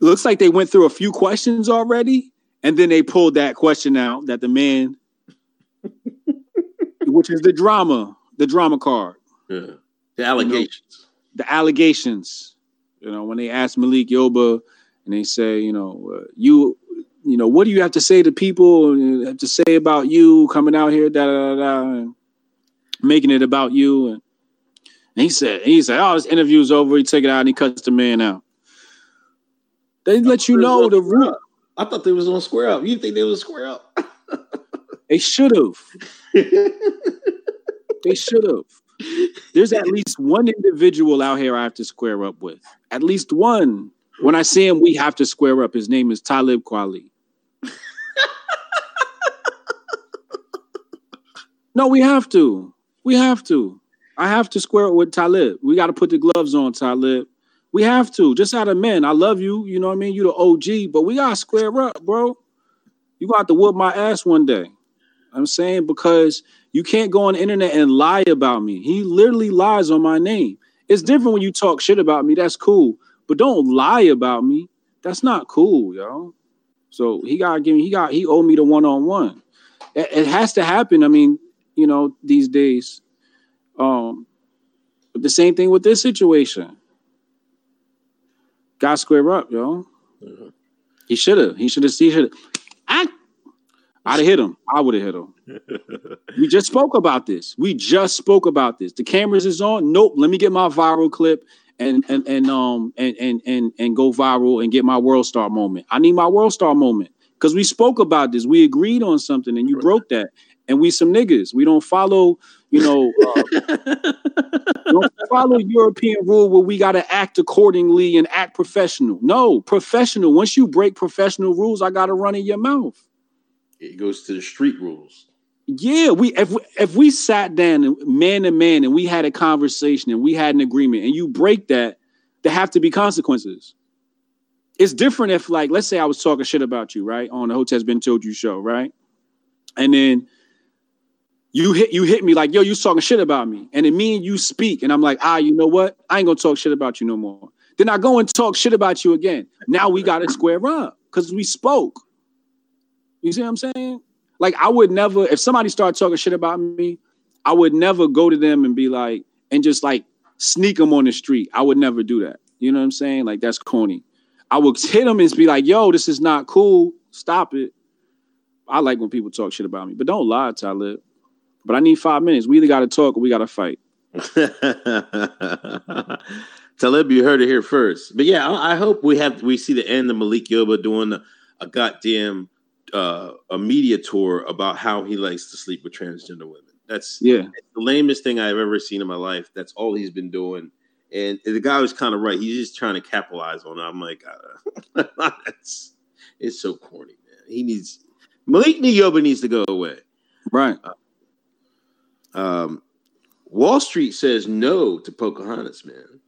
looks like they went through a few questions already, and then they pulled that question out that the man which is the drama, the drama card, yeah. The allegations. the allegations. You know, when they ask Malik Yoba and they say, you know, uh, you, you know, what do you have to say to people? and Have to say about you coming out here, da da da, making it about you. And, and he said, he said, oh, this interview's over. He take it out and he cuts the man out. They let you know the root. I thought they was on square up. You think they was square up? They should have. They should have. There's at least one individual out here I have to square up with. At least one. When I see him, we have to square up. His name is Talib Kweli. no, we have to. We have to. I have to square it with Talib. We got to put the gloves on, Talib. We have to. Just out of men. I love you. You know what I mean? You the OG, but we got to square up, bro. You got to whoop my ass one day. I'm saying because you can't go on the internet and lie about me. He literally lies on my name. It's different when you talk shit about me. That's cool. But don't lie about me. That's not cool, yo. So he got to give me, he got, he owed me the one on one. It has to happen. I mean, you know, these days. Um, but the same thing with this situation. Got square up, yo. He should have. He should have. He should. I, I'd have hit him. I would have hit him. we just spoke about this. We just spoke about this. The cameras is on. Nope. Let me get my viral clip and and and um and and and and go viral and get my world star moment. I need my world star moment because we spoke about this. We agreed on something and you broke that. And we some niggas. We don't follow, you know, uh, don't follow European rule where we got to act accordingly and act professional. No, professional. Once you break professional rules, I got to run in your mouth. It goes to the street rules. Yeah, we if we, if we sat down man to man and we had a conversation and we had an agreement and you break that, there have to be consequences. It's different if, like, let's say I was talking shit about you, right, on the Hotep's Been Told You show, right, and then you hit you hit me like, yo, you talking shit about me, and then me and you speak, and I'm like, ah, you know what? I ain't gonna talk shit about you no more. Then I go and talk shit about you again. Now we got to square up because we spoke. You see what I'm saying? Like I would never, if somebody started talking shit about me, I would never go to them and be like, and just like sneak them on the street. I would never do that. You know what I'm saying? Like that's corny. I would hit them and be like, yo, this is not cool. Stop it. I like when people talk shit about me, but don't lie, Talib. But I need five minutes. We either got to talk or we got to fight. Talib, you heard it here first. But yeah, I, I hope we have we see the end of Malik Yoba doing a, a goddamn uh, a media tour about how he likes to sleep with transgender women. That's Yeah. the lamest thing I've ever seen in my life. That's all he's been doing. And the guy was kind of right. He's just trying to capitalize on it. I'm like, uh, that's it's so corny, man. He needs Malik Yoba needs to go away. Right. Um, Wall Street says no to Pocahontas, man.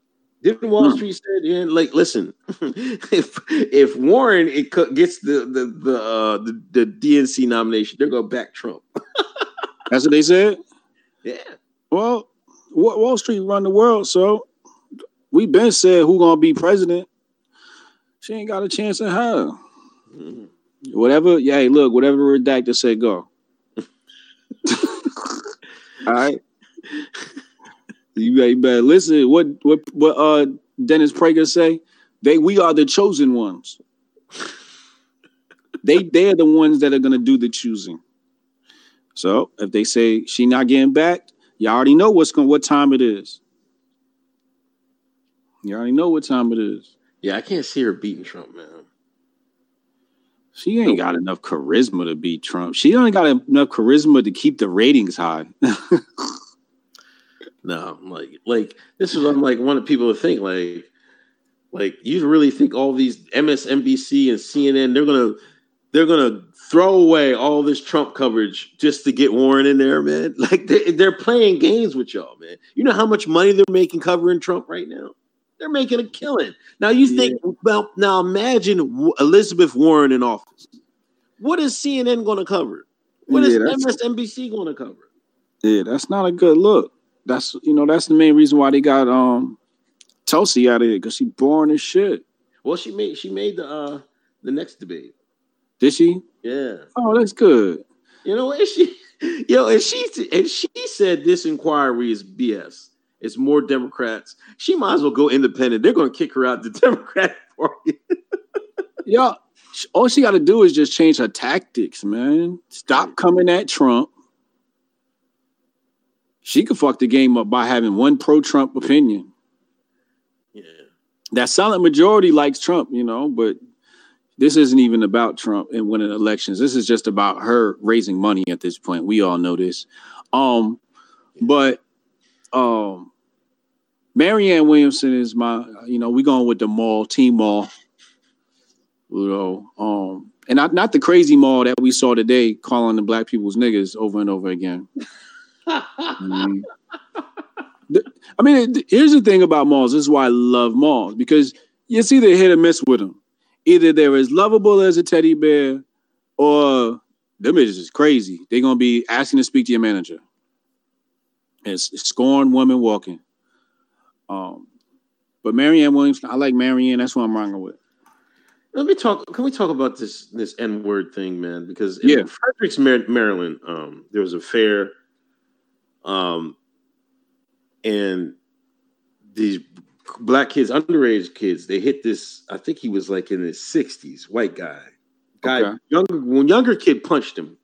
Didn't Wall Hmm. Street said yeah, like, listen, if if Warren it gets the the the, uh, the the DNC nomination, they're gonna back Trump. That's what they said. Yeah, Well, Wa- Wall Street run the world, so we been said who gonna be president. She ain't got a chance in hell. Mhm. Whatever, yeah, hey, look, whatever redactor said, go. All right. You better, listen. What what what uh Dennis Prager say? They we are the chosen ones. They they're the ones that are gonna do the choosing. So if they say she not getting back, you already know what's going what time it is. You already know what time it is. yeah, I can't see her beating Trump, man. She ain't got enough charisma to beat Trump. She only got enough charisma to keep the ratings high. No, like like this is what I'm like one of people to think like like you really think all these MSNBC and CNN they're gonna they're gonna throw away all this Trump coverage just to get Warren in there, man. Like they, they're playing games with y'all, man. You know how much money they're making covering Trump right now? They're making a killing. Now you think well now imagine Elizabeth Warren in office. What is CNN going to cover? What is Yeah, that's- MSNBC going to cover? yeah, that's not a good look. That's you know that's the main reason why they got um Tulsi out of here because she boring as shit. Well, she made she made the uh the next debate. Did she? Yeah. Oh, that's good. You know, and she, yo, and she, and she said this inquiry is BS. It's more Democrats. She might as well go independent. They're going to kick her out the Democratic Party. Yeah, all she got to do is just change her tactics, man. Stop coming at Trump. She could fuck the game up by having one pro-Trump opinion. Yeah. That silent majority likes Trump, you know, but this isn't even about Trump and winning elections. This is just about her raising money at this point. We all know this. Um, but um Marianne Williamson is my, you know, we going with the mall, team mall. You know, um, and not not the crazy mall that we saw today calling the black people's niggas over and over again. Mhm. I mean, here's the thing about malls. This is why I love malls because it's either hit or miss with them. Either they're as lovable as a teddy bear, or them bitches just crazy. They're gonna be asking to speak to your manager. It's scorned woman walking. Um, but Marianne Williams, I like Marianne. That's what I'm rocking with. Let me talk. Can we talk about this this N word thing, man? Because in Yeah. Fredericks, Maryland, um, there was a fair, um, and these black kids, underage kids, they hit this. I think he was like in his sixties, white guy. Guy, Okay. younger, when younger kid punched him.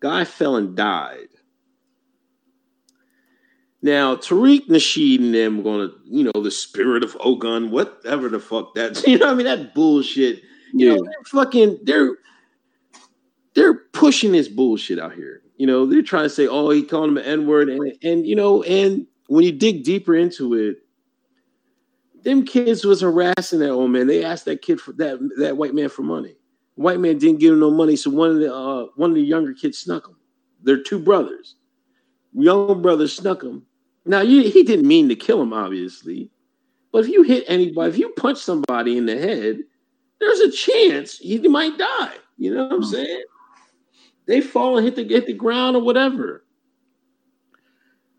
Guy fell and died. Now Tariq Nasheed and them going to, you know, the spirit of Ogun, whatever the fuck that's, you know, I mean that bullshit. You Yeah. know, they're fucking, they're they're pushing this bullshit out here. You know, they're trying to say, oh, he called him an N word, and and you know, and when you dig deeper into it, them kids was harassing that old man. They asked that kid for that that white man for money. White man didn't give him no money, so one of the uh, one of the younger kids snuck him. They're two brothers. Young brother snuck him. Now you, he didn't mean to kill him, obviously, But if you hit anybody, if you punch somebody in the head, there's a chance he might die. You know what I'm Hmm. saying? They fall and hit the hit the ground or whatever.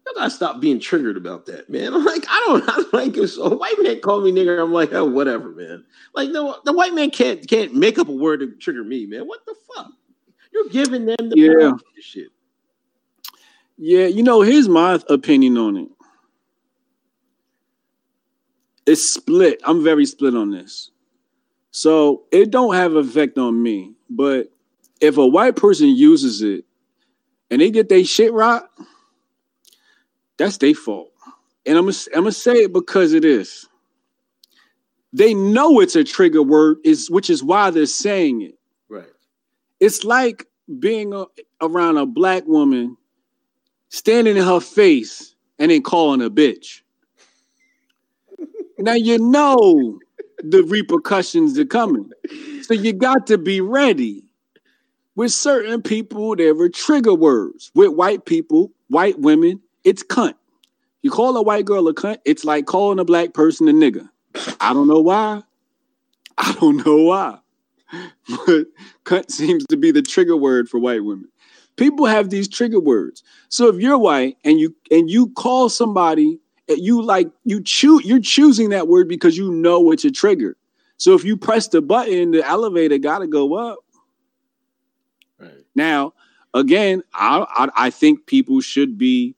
You gotta stop being triggered about that, man. I'm like, I don't, I don't like it. So a white man called me nigger. I'm like, oh, whatever, man. Like, no, the white man can't can't make up a word to trigger me, man. What the fuck? You're giving them the Yeah. power to do this shit. Yeah, you know, here's my opinion on it. It's split. I'm very split on this. So it don't have effect on me. But if a white person uses it and they get their shit right, that's their fault. And I'm gonna, I'm gonna say it because it is. They know it's a trigger word, is which is why they're saying it. Right. It's like being a, around a black woman standing in her face and then calling a bitch. now you know the repercussions are coming. So you got to be ready. With certain people, there are trigger words. With white people, white women, it's cunt. You call a white girl a cunt, it's like calling a black person a nigga. I don't know why. I don't know why. But cunt seems to be the trigger word for white women. People have these trigger words. So if you're white and you and you call somebody you like you choose you're choosing that word because you know it's a trigger. So if you press the button, the elevator gotta go up. Now, again, I, I I think people should be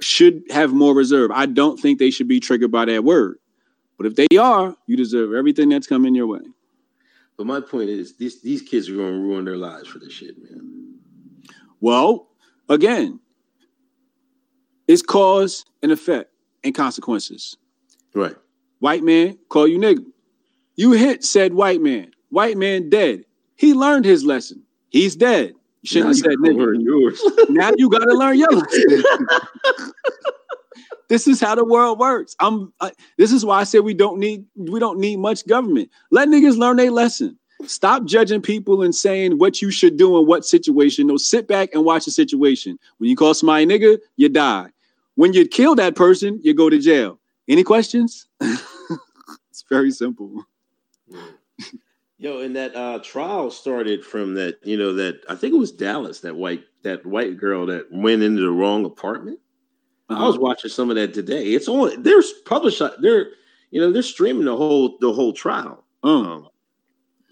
should have more reserve. I don't think they should be triggered by that word. But if they are, you deserve everything that's coming your way. But my point is, these these kids are going to ruin their lives for this shit, man. Well, again, it's cause and effect and consequences. Right. White man call you nigga. You hit said white man. White man dead. He learned his lesson. He's dead. You shouldn't have said nigga. yours. now you got to learn your lesson. this is how the world works. I'm. I, this is why I said we don't need we don't need much government. Let niggas learn their lesson. Stop judging people and saying what you should do in what situation. No, sit back and watch the situation. When you call somebody nigga, you die. When you kill that person, you go to jail. Any questions? it's very simple. Yo, and that uh, trial started from that, you know, that I think it was Dallas, that white that white girl that went into the wrong apartment. I was watching some of that today. It's on. There's published. They're you know they're streaming the whole the whole trial. Um, Um,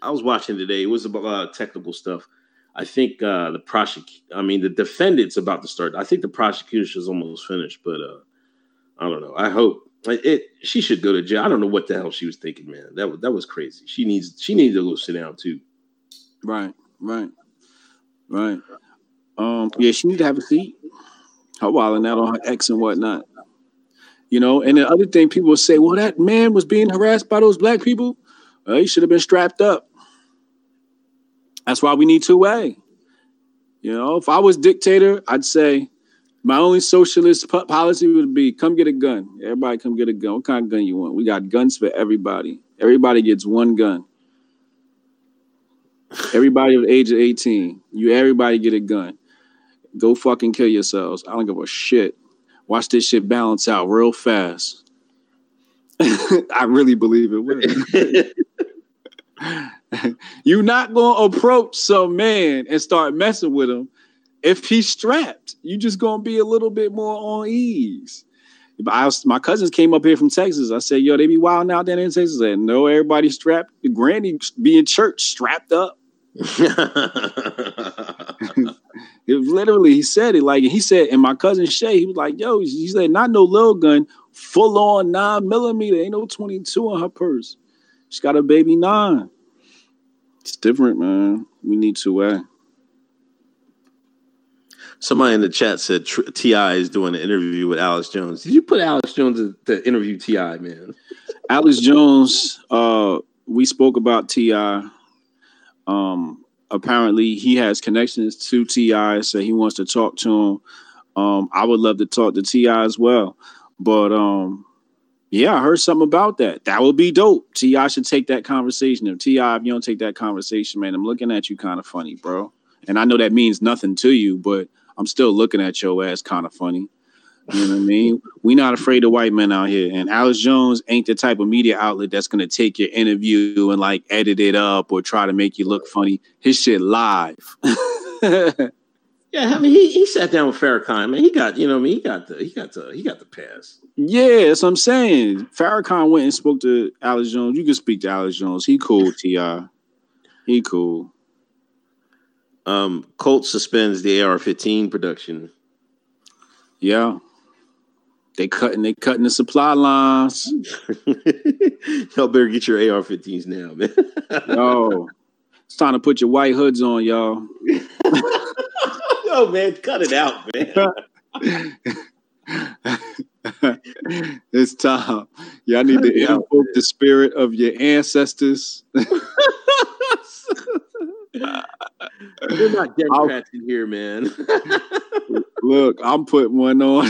I was watching today. It was about uh, technical stuff. I think uh, the prosecute. I mean, the defendant's about to start. I think the prosecution is almost finished, but uh, I don't know. I hope like, it. She should go to jail. I don't know what the hell she was thinking, man. That was that was crazy. She needs she needs to go sit down too. Right, right, right. Um, yeah, she need to have a seat. Her wilding out on her ex and whatnot. You know, and the other thing people say, well, that man was being harassed by those black people. Well, he should have been strapped up. That's why we need two way. You know, if I was dictator, I'd say my only socialist po- policy would be come get a gun. Everybody come get a gun. What kind of gun you want? We got guns for everybody. Everybody gets one gun. Everybody of the age of 18. You everybody get a gun. Go fucking kill yourselves. I don't give a shit. Watch this shit balance out real fast. I really believe it will. You're not gonna approach some man and start messing with him if he's strapped. You just gonna be a little bit more on ease. I was, my cousins came up here from Texas. I said, "Yo, they be wild out there in Texas." I said, "No, everybody strapped. Granny be in church strapped up." It literally, he said it like he said, and my cousin Shay, he was like, "Yo," he said, "Not no little gun, full on nine millimeter. Ain't no twenty two in her purse. She got a baby nine. It's different, man. We need to uh Somebody in the chat said T.I. is doing an interview with Alex Jones. Did you put Alex Jones to, interview T.I., man? Alex Jones, uh, we spoke about Ti. Um, apparently, he has connections to T.I., so he wants to talk to him. Um, I would love to talk to T.I. as well, but um, yeah, I heard something about that. That would be dope. T.I. should take that conversation. If T.I., if you don't take that conversation, man, I'm looking at you kind of funny, bro. And I know that means nothing to you, but I'm still looking at your ass kind of funny. You know what I mean? We not afraid of white men out here. And Alex Jones ain't the type of media outlet that's gonna take your interview and like edit it up or try to make you look funny. His shit live. Yeah, I mean, he, he sat down with Farrakhan, man. He got, you know, what I mean, he got the, he got the, he got the pass. yeah, that's what I'm saying. Farrakhan went and spoke to Alex Jones. You can speak to Alex Jones. He cool, T.I. He cool. Um, Colt suspends the AR-15 production. Yeah. They cutting, they cutting the supply lines. Y'all better get your AR-15s now, man. Yo, it's time to put your white hoods on, y'all. Yo, man, cut it out, man. it's time. Y'all need to Yeah. invoke the spirit of your ancestors. They're not Democrats in here, man. Look, I'm putting one on.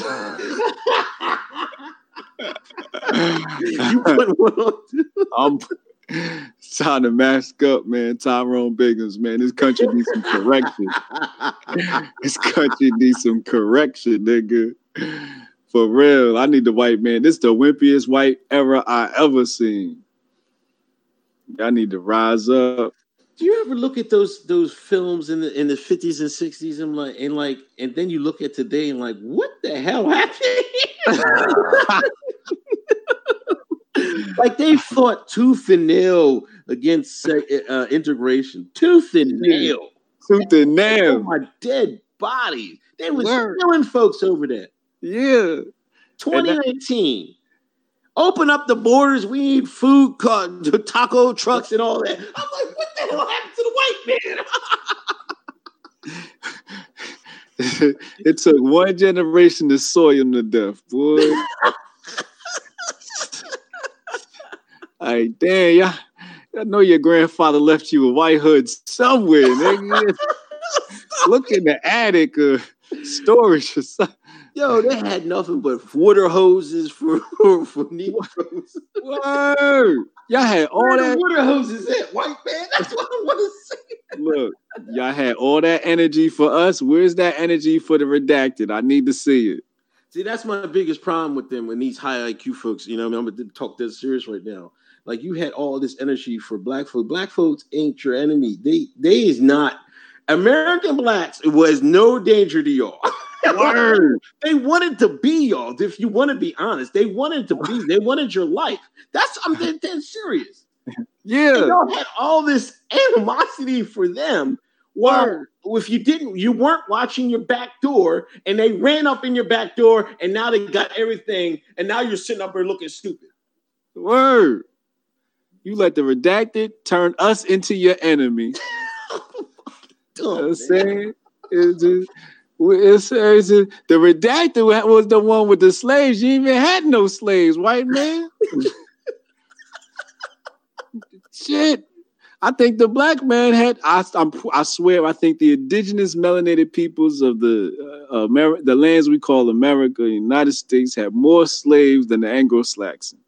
you put one on too. I'm time to mask up, man. Tyrone Biggins, man. This country needs some correction. This country needs some correction, nigga. For real. I need the white man. This the wimpiest white era I ever seen. Y'all need to rise up. Do you ever look at those those films in the in the fifties and sixties and like and like and then you look at today and like what the hell happened? like they fought tooth and nail against uh, integration, tooth and nail. Tooth and nail. my dead bodies! They was Word. killing folks over that. Yeah. 2019. Open up the borders. We need food, car, taco trucks, and all that. I'm like, what the hell happened to the white man? it took one generation to soil him to death, boy. Like, damn, y'all, I know your grandfather left you a white hood somewhere, nigga. Look in the attic or storage or something. Yo, they had nothing but water hoses for for, Negroes. Word. Y'all had all Where that. water hoses at, white man? That's what I want to say. Look, y'all had all that energy for us. Where's that energy for the redacted? I need to see it. See, that's my biggest problem with them when these high IQ folks, you know, I mean, I'm gonna talk this serious right now. Like you had all this energy for black folks. Black folks ain't your enemy. They they is not American blacks was no danger to y'all. Word. they wanted to be y'all. If you want to be honest, they wanted to be. They wanted your life. That's I'm dead, dead serious. And Yeah. y'all had all this animosity for them. Well, if you didn't, you weren't watching your back door, and they ran up in your back door, and now they got everything, and now you're sitting up there looking stupid. Word. You let the redacted turn us into your enemy. You know I'm saying? It's just, it's, it's just- the redacted was the one with the slaves. You even had no slaves, white man. Shit. I think the black man had. I, I'm, I swear. I think the indigenous melanated peoples of the uh, Ameri- the lands we call America, United States, had more slaves than the Anglo-Saxon.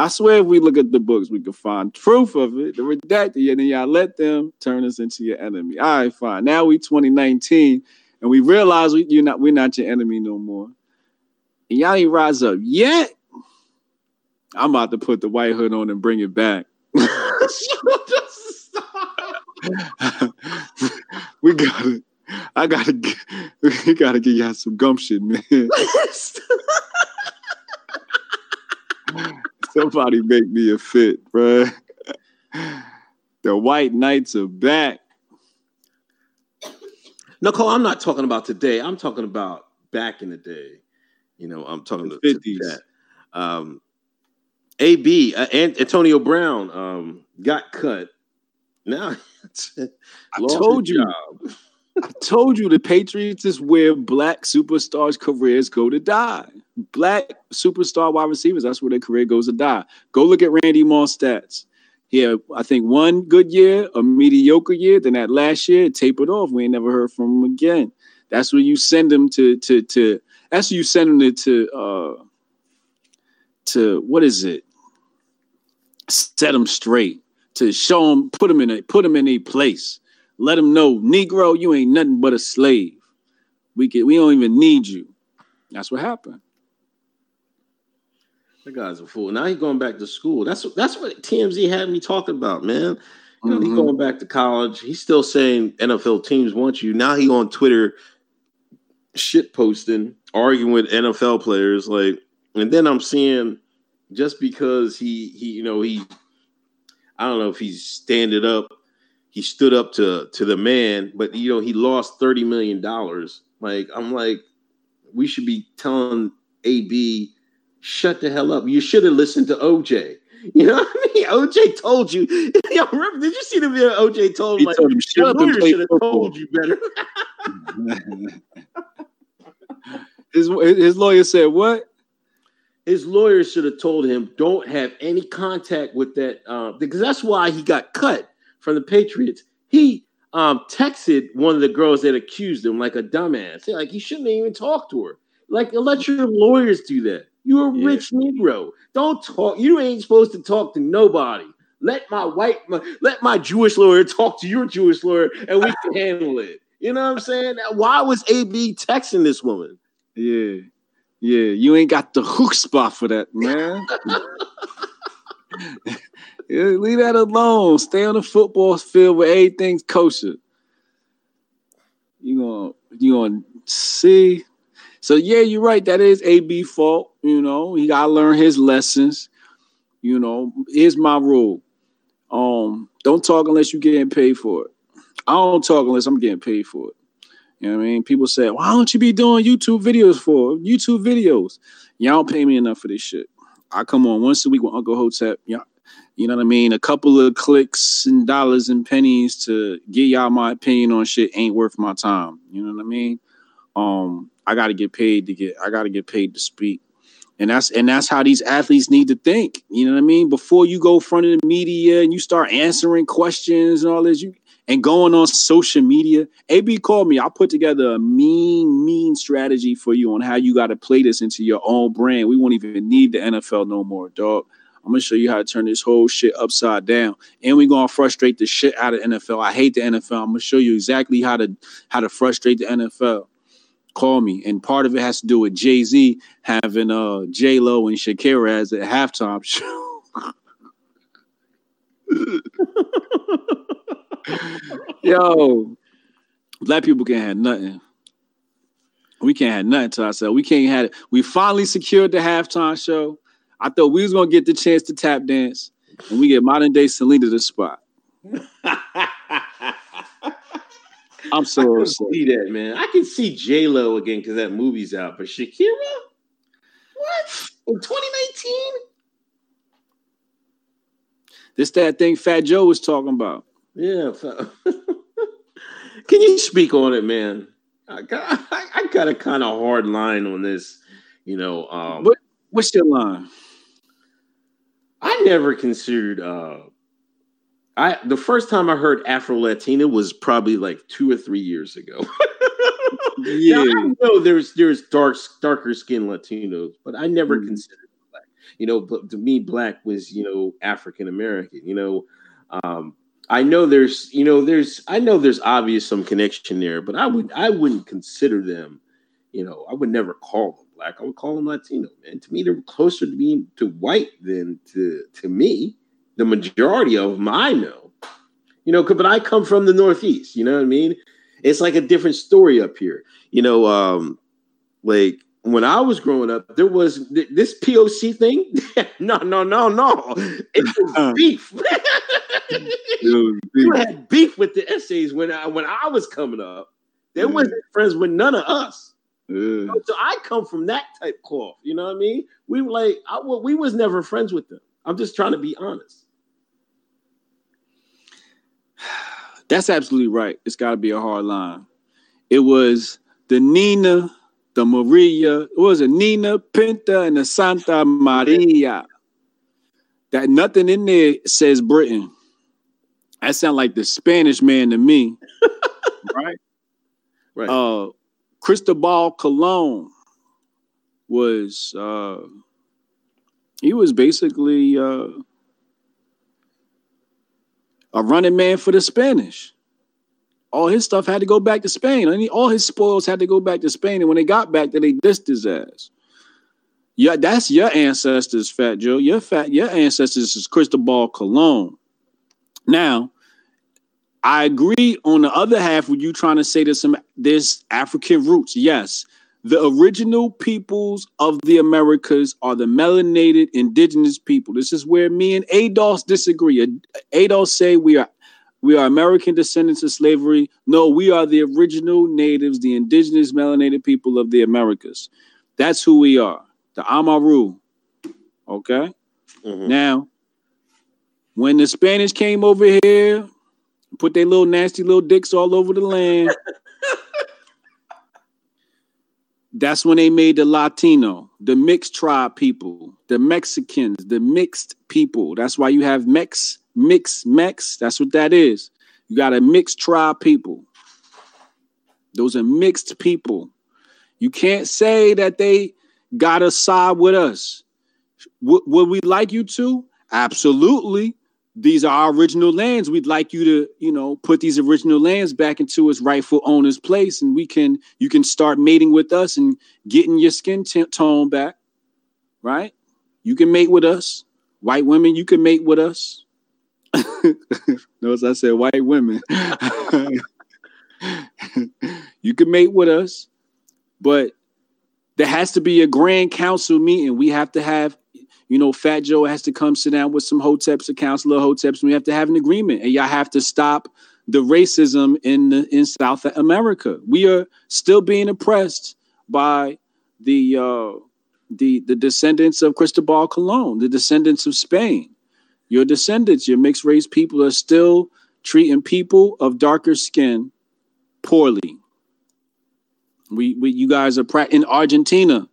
I swear, if we look at the books, we can find proof of it. The redacted, and then y'all let them turn us into your enemy. All right, fine. Now we 2019, and we realize we you're not we're not your enemy no more. And y'all ain't rise up yet. I'm about to put the white hood on and bring it back. we got it. I gotta, we gotta get y'all some gumption, man. Somebody make me a fit, bruh. The white knights are back. No, Cole, I'm not talking about today. I'm talking about back in the day. You know, I'm talking The to, to 50s. that. Um, AB uh, An- Antonio Brown um, got cut. Now, I told you. job. I told you the Patriots is where black superstars' careers go to die. Black superstar wide receivers, that's where their career goes to die. Go look at Randy Moss stats. He had, I think, one good year, a mediocre year. Then that last year, it tapered off. We ain't never heard from him again. That's where you send him to to to. That's where you send him to to uh, to what is it? Set him straight to show him, put him in a put him in a place. Let him know, Negro, you ain't nothing but a slave. We can, we don't even need you. That's what happened. That guy's a fool. Now he's going back to school. That's that's what TMZ had me talking about, man. You know, Mhm. he's going back to college. He's still saying NFL teams want you. Now he on Twitter shit posting, arguing with NFL players. Like, and then I'm seeing just because he he you know he I don't know if he's standing up, he stood up to to the man, but you know he lost thirty million dollars. Like I'm like, we should be telling AB, shut the hell up. You should have listened to OJ. You know what I mean? OJ told you. Yo, remember, did you see the video OJ told He him like told him, "Shut up and play should have told you better. his his lawyer said what? His lawyer should have told him, don't have any contact with that, uh, because that's why he got cut from the Patriots. He um, texted one of the girls that accused him like a dumbass. Like he shouldn't even talk to her. Like let your lawyers do that. You're a Yeah. rich Negro. Don't talk. You ain't supposed to talk to nobody. Let my white, my, let my Jewish lawyer talk to your Jewish lawyer, and we can handle it. You know what I'm saying? Why was AB texting this woman? Yeah. Yeah, you ain't got the hook spot for that, man. Yeah, leave that alone. Stay on the football field where everything's kosher. You gonna you gonna see. So yeah, you're right. That is AB fault. You know, he gotta learn his lessons. You know, here's my rule. Um, don't talk unless you're getting paid for it. I don't talk unless I'm getting paid for it. You know what I mean? People say, why don't you be doing YouTube videos for YouTube videos? Y'all don't pay me enough for this shit. I come on once a week with Uncle Hotep. Y'all, you know what I mean? A couple of clicks and dollars and pennies to get y'all my opinion on shit ain't worth my time. You know what I mean? Um, I gotta get paid to get I gotta get paid to speak. And that's and that's how these athletes need to think. You know what I mean? Before you go front of the media and you start answering questions and all this, you and going on social media. AB called me. I put together a mean, mean strategy for you on how you got to play this into your own brand. We won't even need the NFL no more, dog. I'm gonna show you how to turn this whole shit upside down, and we're gonna frustrate the shit out of NFL. I hate the NFL. I'm gonna show you exactly how to how to frustrate the NFL. Call me, and part of it has to do with Jay Z having uh J Lo and Shakira as a halftime show. Yo, black people can't have nothing. We can't have nothing to ourselves. We can't have it. We finally secured the halftime show. I thought we was gonna get the chance to tap dance, and we get modern day Selena the spot. I'm so see that, man. I can see J Lo again because that movie's out. But Shakira, what in 2019? This that thing Fat Joe was talking about. Yeah. can you speak on it, man? I got, I, I got a kind of hard line on this. You know, um, What- What's your line? I never considered. uh I the first time I heard Afro Latina was probably like two or three years ago. Now, I know there's there's dark darker skinned Latinos, but I never Mhm. considered black. You know, but to me, black was you know African American. You know, um, I know there's you know there's I know there's obvious some connection there, but I would I wouldn't consider them. You know, I would never call them black. I would call them Latino. And to me, they're closer to being to white than to to me. The majority of them I know. You know, but I come from the Northeast. You know what I mean? It's like a different story up here. You know, um, like when I was growing up, there was th- this POC thing. no, no, no, no. It was beef. you had beef with the essays when I when I was coming up. They Yeah. wasn't friends with none of us. Yeah. So I come from that type cloth. You know what I mean? We were like, I, we was never friends with them. I'm just trying to be honest. That's absolutely right. It's got to be a hard line. It was the Nina, the Maria, it was a Nina, Pinta, and the Santa Maria. That nothing in there says Britain. That sound like the Spanish man to me, right? Right. Uh, Cristobal Colon was uh, he was basically uh, a running man for the Spanish. All his stuff had to go back to Spain. I mean, all his spoils had to go back to Spain. And when they got back, then they dissed his ass. Yeah, that's your ancestors, Fat Joe. Your fat, your ancestors is Cristobal Colon. Now, I agree on the other half with you trying to say there's some there's African roots. Yes. The original peoples of the Americas are the melanated indigenous people. This is where me and ADOS disagree. ADOS say we are we are American descendants of slavery. No, we are the original natives, the indigenous melanated people of the Americas. That's who we are. The Amaru. Okay. Mhm. Now, when the Spanish came over here, put their little nasty little dicks all over the land, that's when they made the Latino, the mixed tribe people, the Mexicans, the mixed people. That's why you have Mex, mix, Mex. That's what that is. You got a mixed tribe people. Those are mixed people. You can't say that they got to side with us. W- would we like you to? Absolutely. These are our original lands. We'd like you to, you know, put these original lands back into its rightful owner's place, and we can, you can start mating with us and getting your skin t- tone back, right? You can mate with us. White women, you can mate with us. Notice I said white women. you can mate with us, but there has to be a grand council meeting. We have to have, you know, Fat Joe has to come sit down with some hoteps, a council of hoteps, and we have to have an agreement. And y'all have to stop the racism in the, in South America. We are still being oppressed by the uh, the the descendants of Cristobal Colon, the descendants of Spain. Your descendants, your mixed race people, are still treating people of darker skin poorly. We, we you guys are pra- in Argentina.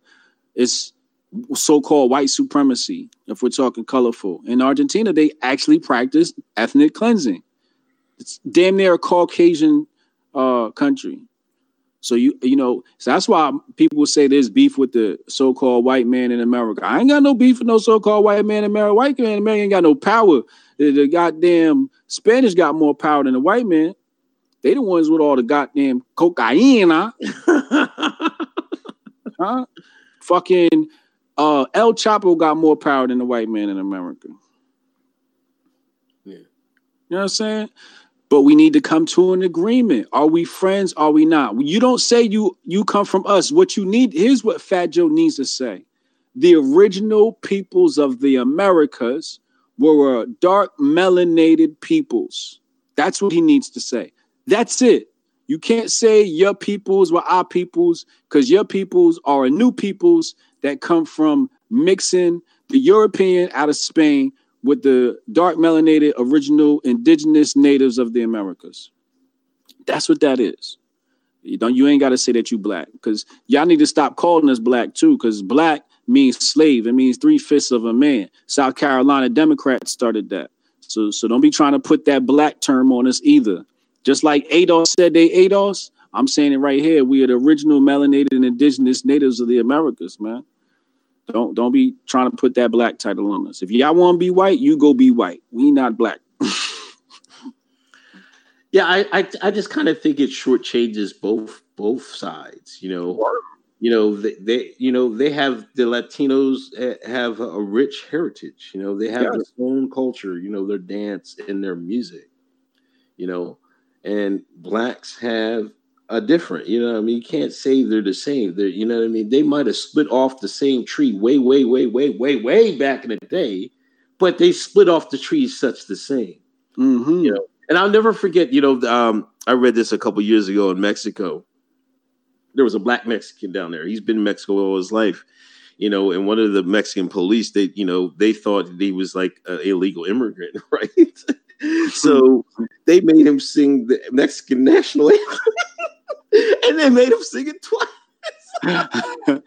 It's so-called white supremacy. If we're talking colorful, in Argentina, they actually practice ethnic cleansing. It's damn near a Caucasian uh, country. So you you know so that's why people say there's beef with the so-called white man in America. I ain't got no beef with no so-called white man in America. White man in America ain't got no power. The, the goddamn Spanish got more power than the white man. They the ones with all the goddamn cocaine, huh? huh? Fucking uh, El Chapo got more power than the white man in America. Yeah. You know what I'm saying? But we need to come to an agreement. Are we friends? Are we not? You don't say you you come from us. What you need here's what Fat Joe needs to say. The original peoples of the Americas were dark melanated peoples. That's what he needs to say. That's it. You can't say your peoples were our peoples because your peoples are a new peoples that come from mixing the European out of Spain with the dark melanated original indigenous natives of the Americas. That's what that is. You don't you ain't got to say that you black because y'all need to stop calling us black too because black means slave. It means three fifths of a man. South Carolina Democrats started that. So so don't be trying to put that black term on us either. Just like ADOS said they ADOS, I'm saying it right here. We are the original melanated and indigenous natives of the Americas, man. Don't don't be trying to put that black title on us. If y'all want to be white, you go be white. We not black. Yeah, I, I, I just kind of think it shortchanges both both sides. You know, you know they, they you know they have the Latinos have a rich heritage. You know, they have their own culture. You know, their dance and their music. You know, and blacks have a different. You know, what I mean, you can't say they're the same. They're you know what I mean. They might have split off the same tree way, way, way, way, way, way back in the day, but they split off the trees such the same. Mhm. You know, and I'll never forget, you know, um, I read this a couple years ago in Mexico. There was a black Mexican down there. He's been in Mexico all his life, you know, and one of the Mexican police, they, you know, they thought he was like an illegal immigrant, right? so they made him sing the Mexican national anthem, and they made him sing it twice.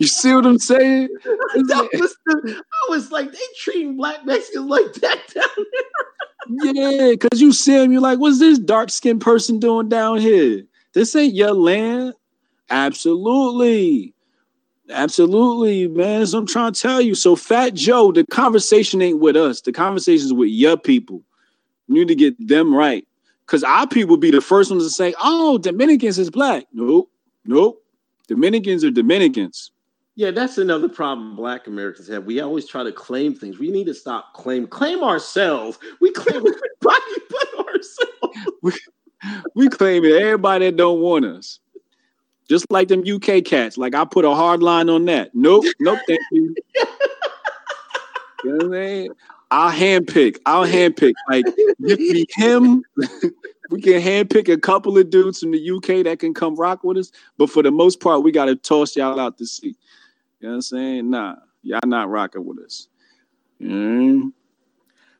you see what I'm saying? That was the, I was like, they treating black Mexicans like that down there. Yeah, because you see him, you're like, what's this dark skinned person doing down here? This ain't your land. Absolutely. Absolutely, man. That's what I'm trying to tell you. So, Fat Joe, the conversation ain't with us. The conversation is with your people. You need to get them right. Because our people be the first ones to say, "Oh, Dominicans is black." Nope, nope. Dominicans are Dominicans. Yeah, that's another problem Black Americans have. We always try to claim things. We need to stop claim claim ourselves. We claim everybody but ourselves. We claim it. Everybody that don't want us, just like them UK cats. Like I put a hard line on that. Nope, nope. Thank you. you know what I'm saying? I'll handpick. I'll handpick. Like give me him. we can handpick a couple of dudes from the UK that can come rock with us, but for the most part, we got to toss y'all out to sea. You know what I'm saying? Nah, y'all not rocking with us. Mm.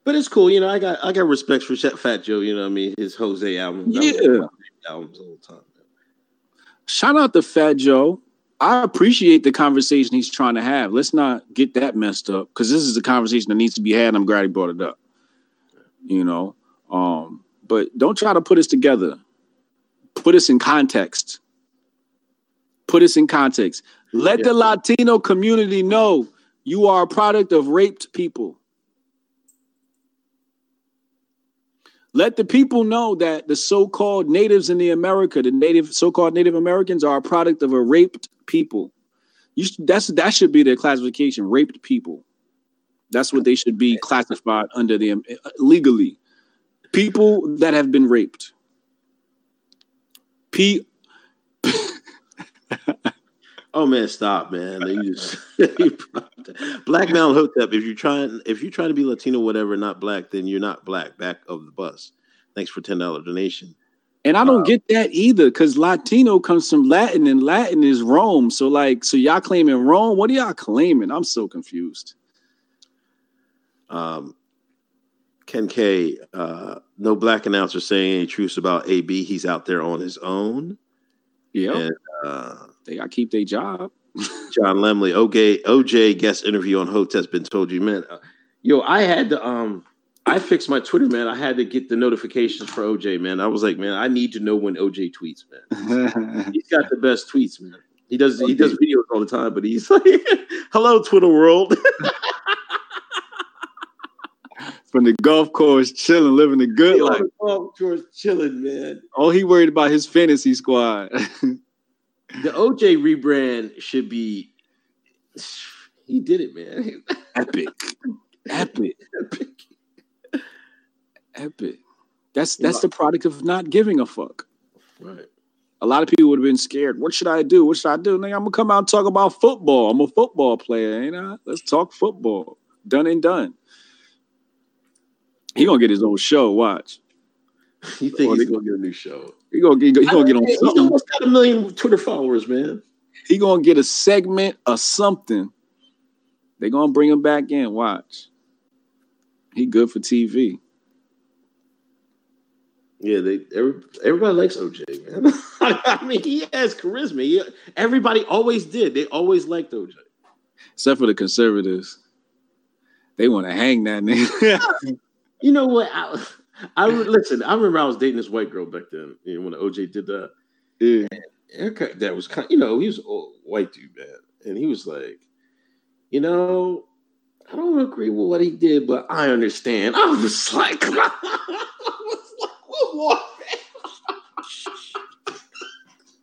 But it's cool, you know. I got I got respect for Fat Joe. You know, what I mean, his Jose album. Yeah. albums all the time. Shout out to Fat Joe. I appreciate the conversation he's trying to have. Let's not get that messed up because this is a conversation that needs to be had. And I'm glad he brought it up. You know, um, but don't try to put us together. Put us in context. Put us in context. Let the Latino community know you are a product of raped people. Let the people know that the so-called natives in the America, the native so-called Native Americans, are a product of a raped people. You should, that's that should be their classification: raped people. That's what they should be classified under the eh, eh, legally. People that have been raped. P. Oh man, stop, man! You just, black Mount Hotep. If you're trying, if you're trying to be Latino, whatever, not black, then you're not black. Back of the bus. Thanks for ten dollar donation. And I don't get that either, because Latino comes from Latin, and Latin is Rome. So, like, so y'all claiming Rome? What are y'all claiming? I'm so confused. Um, Ken K, uh, no black announcer saying any truths about AB. He's out there on his own. Yeah, uh, they gotta keep their job. John Lemley, OJ, OJ guest interview on Hotep's been told you, man. Uh, yo, I had to um, I fixed my Twitter, man. I had to get the notifications for OJ, man. I was like, man, I need to know when OJ tweets, man. He's got the best tweets, man. He does he does videos all the time, but he's like, "Hello, Twitter world." From the golf course, chilling, living the good life. oh, George, chilling, man. All he worried about his fantasy squad. The OJ rebrand should be. He did it, man. epic, epic, Epic. Epic. That's that's the product of not giving a fuck. Right. A lot of people would have been scared. What should I do? What should I do? Nigga, I'm gonna come out and talk about football. I'm a football player, ain't I? Let's talk football. Done and done. He gonna get his own show. Watch. You think oh, he's gonna get a new show? He gonna get. He gonna get on He's something. almost got a million Twitter followers, man. He gonna get a segment or something. They gonna bring him back in. Watch. He good for TV. Yeah, they every, everybody likes OJ, man. I mean, he has charisma. He, everybody always did. They always liked OJ. Except for the conservatives. They want to hang that nigga. You know what? I, I listen. I remember I was dating this white girl back then. You know, when OJ did that. yeah. that was kind you know, he was a white dude, man. And he was like, you know, I don't agree with what he did, but I understand. I was like, I was like, what more?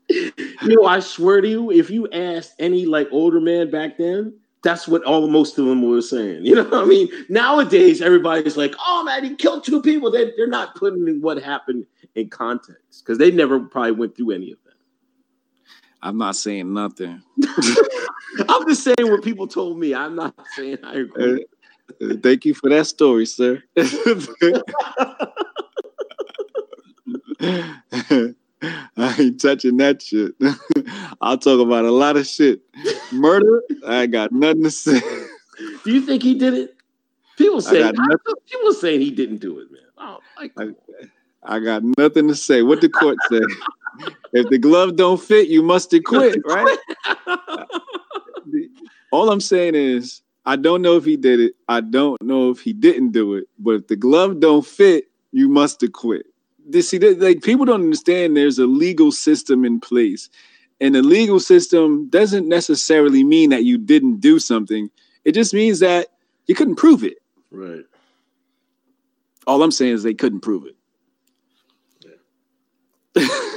you know, I swear to you, if you asked any like older man back then, that's what all most of them were saying. You know what I mean? Nowadays, everybody's like, "Oh man, he killed two people." They, they're not putting what happened in context because they never probably went through any of that. I'm not saying nothing. I'm just saying what people told me. I'm not saying I agree. Uh, Thank you for that story, sir. I ain't touching that shit. I'll talk about a lot of shit. Murder, I got nothing to say. Do you think he did it? People say people saying he didn't do it, man. Oh, like, I got nothing to say. What the court said. if the glove don't fit, you must have quit, right? All I'm saying is, I don't know if he did it. I don't know if he didn't do it. But if the glove don't fit, you must have quit. This, see, like people don't understand. There's a legal system in place, and the legal system doesn't necessarily mean that you didn't do something. It just means that you couldn't prove it. right. All I'm saying is they couldn't prove it.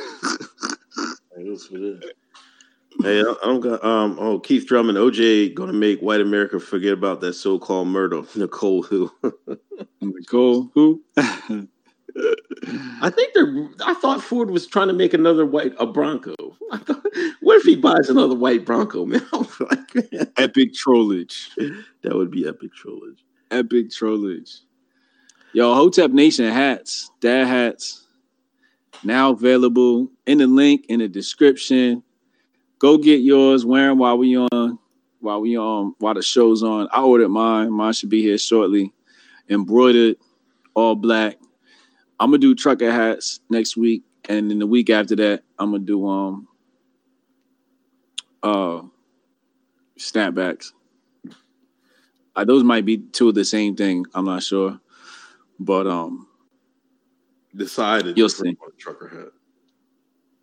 Hey, I I don't got um. Oh, Keith Drummond, OJ, gonna make white America forget about that so-called murder. Nicole, who? Nicole, who? I think they're. I thought Ford was trying to make another white a Bronco. I thought, what if he buys another white Bronco, man? Like, man, Epic trollage. that would be epic trollage. Epic trollage. Yo, Hotep Nation hats, dad hats, now available in the link in the description. Go get yours. Wear 'em while we on, while we on, while the show's on. I ordered mine. Mine should be here shortly. Embroidered, all black. I'm gonna do trucker hats next week, and then the week after that, I'm gonna do um uh snapbacks. Uh, those might be two of the same thing. I'm not sure, but um, Decided. You'll see. put on a Trucker hat.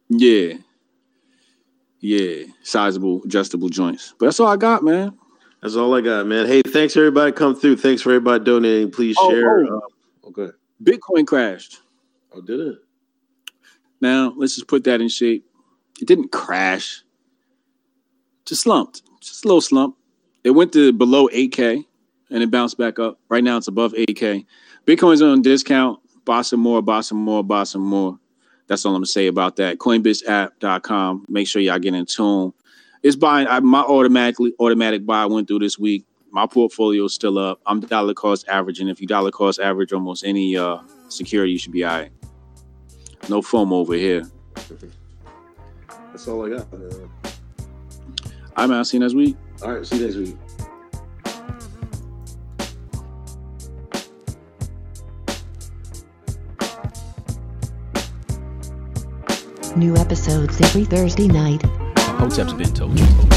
yeah, yeah, sizable adjustable joints. But that's all I got, man. That's all I got, man. Hey, thanks everybody come through. Thanks for everybody donating. Please Oh, share. oh. Uh, okay. Bitcoin crashed. Oh, did it? Now let's just put that in shape. It didn't crash. Just slumped. Just a little slump. It went to below 8K and it bounced back up. Right now it's above 8K. Bitcoin's on discount. Buy some more, buy some more, buy some more. That's all I'm gonna say about that. Coinbizapp.com. Make sure y'all get in tune. It's buying I, my automatically automatic buy went through this week. My portfolio is still up. I'm dollar cost averaging. If you dollar cost average almost any uh security, you should be all right. No foam over here. That's all I got. Man. I'm out. See you next week. All right. See you next week. New episodes every Thursday night. Hotep's been told you.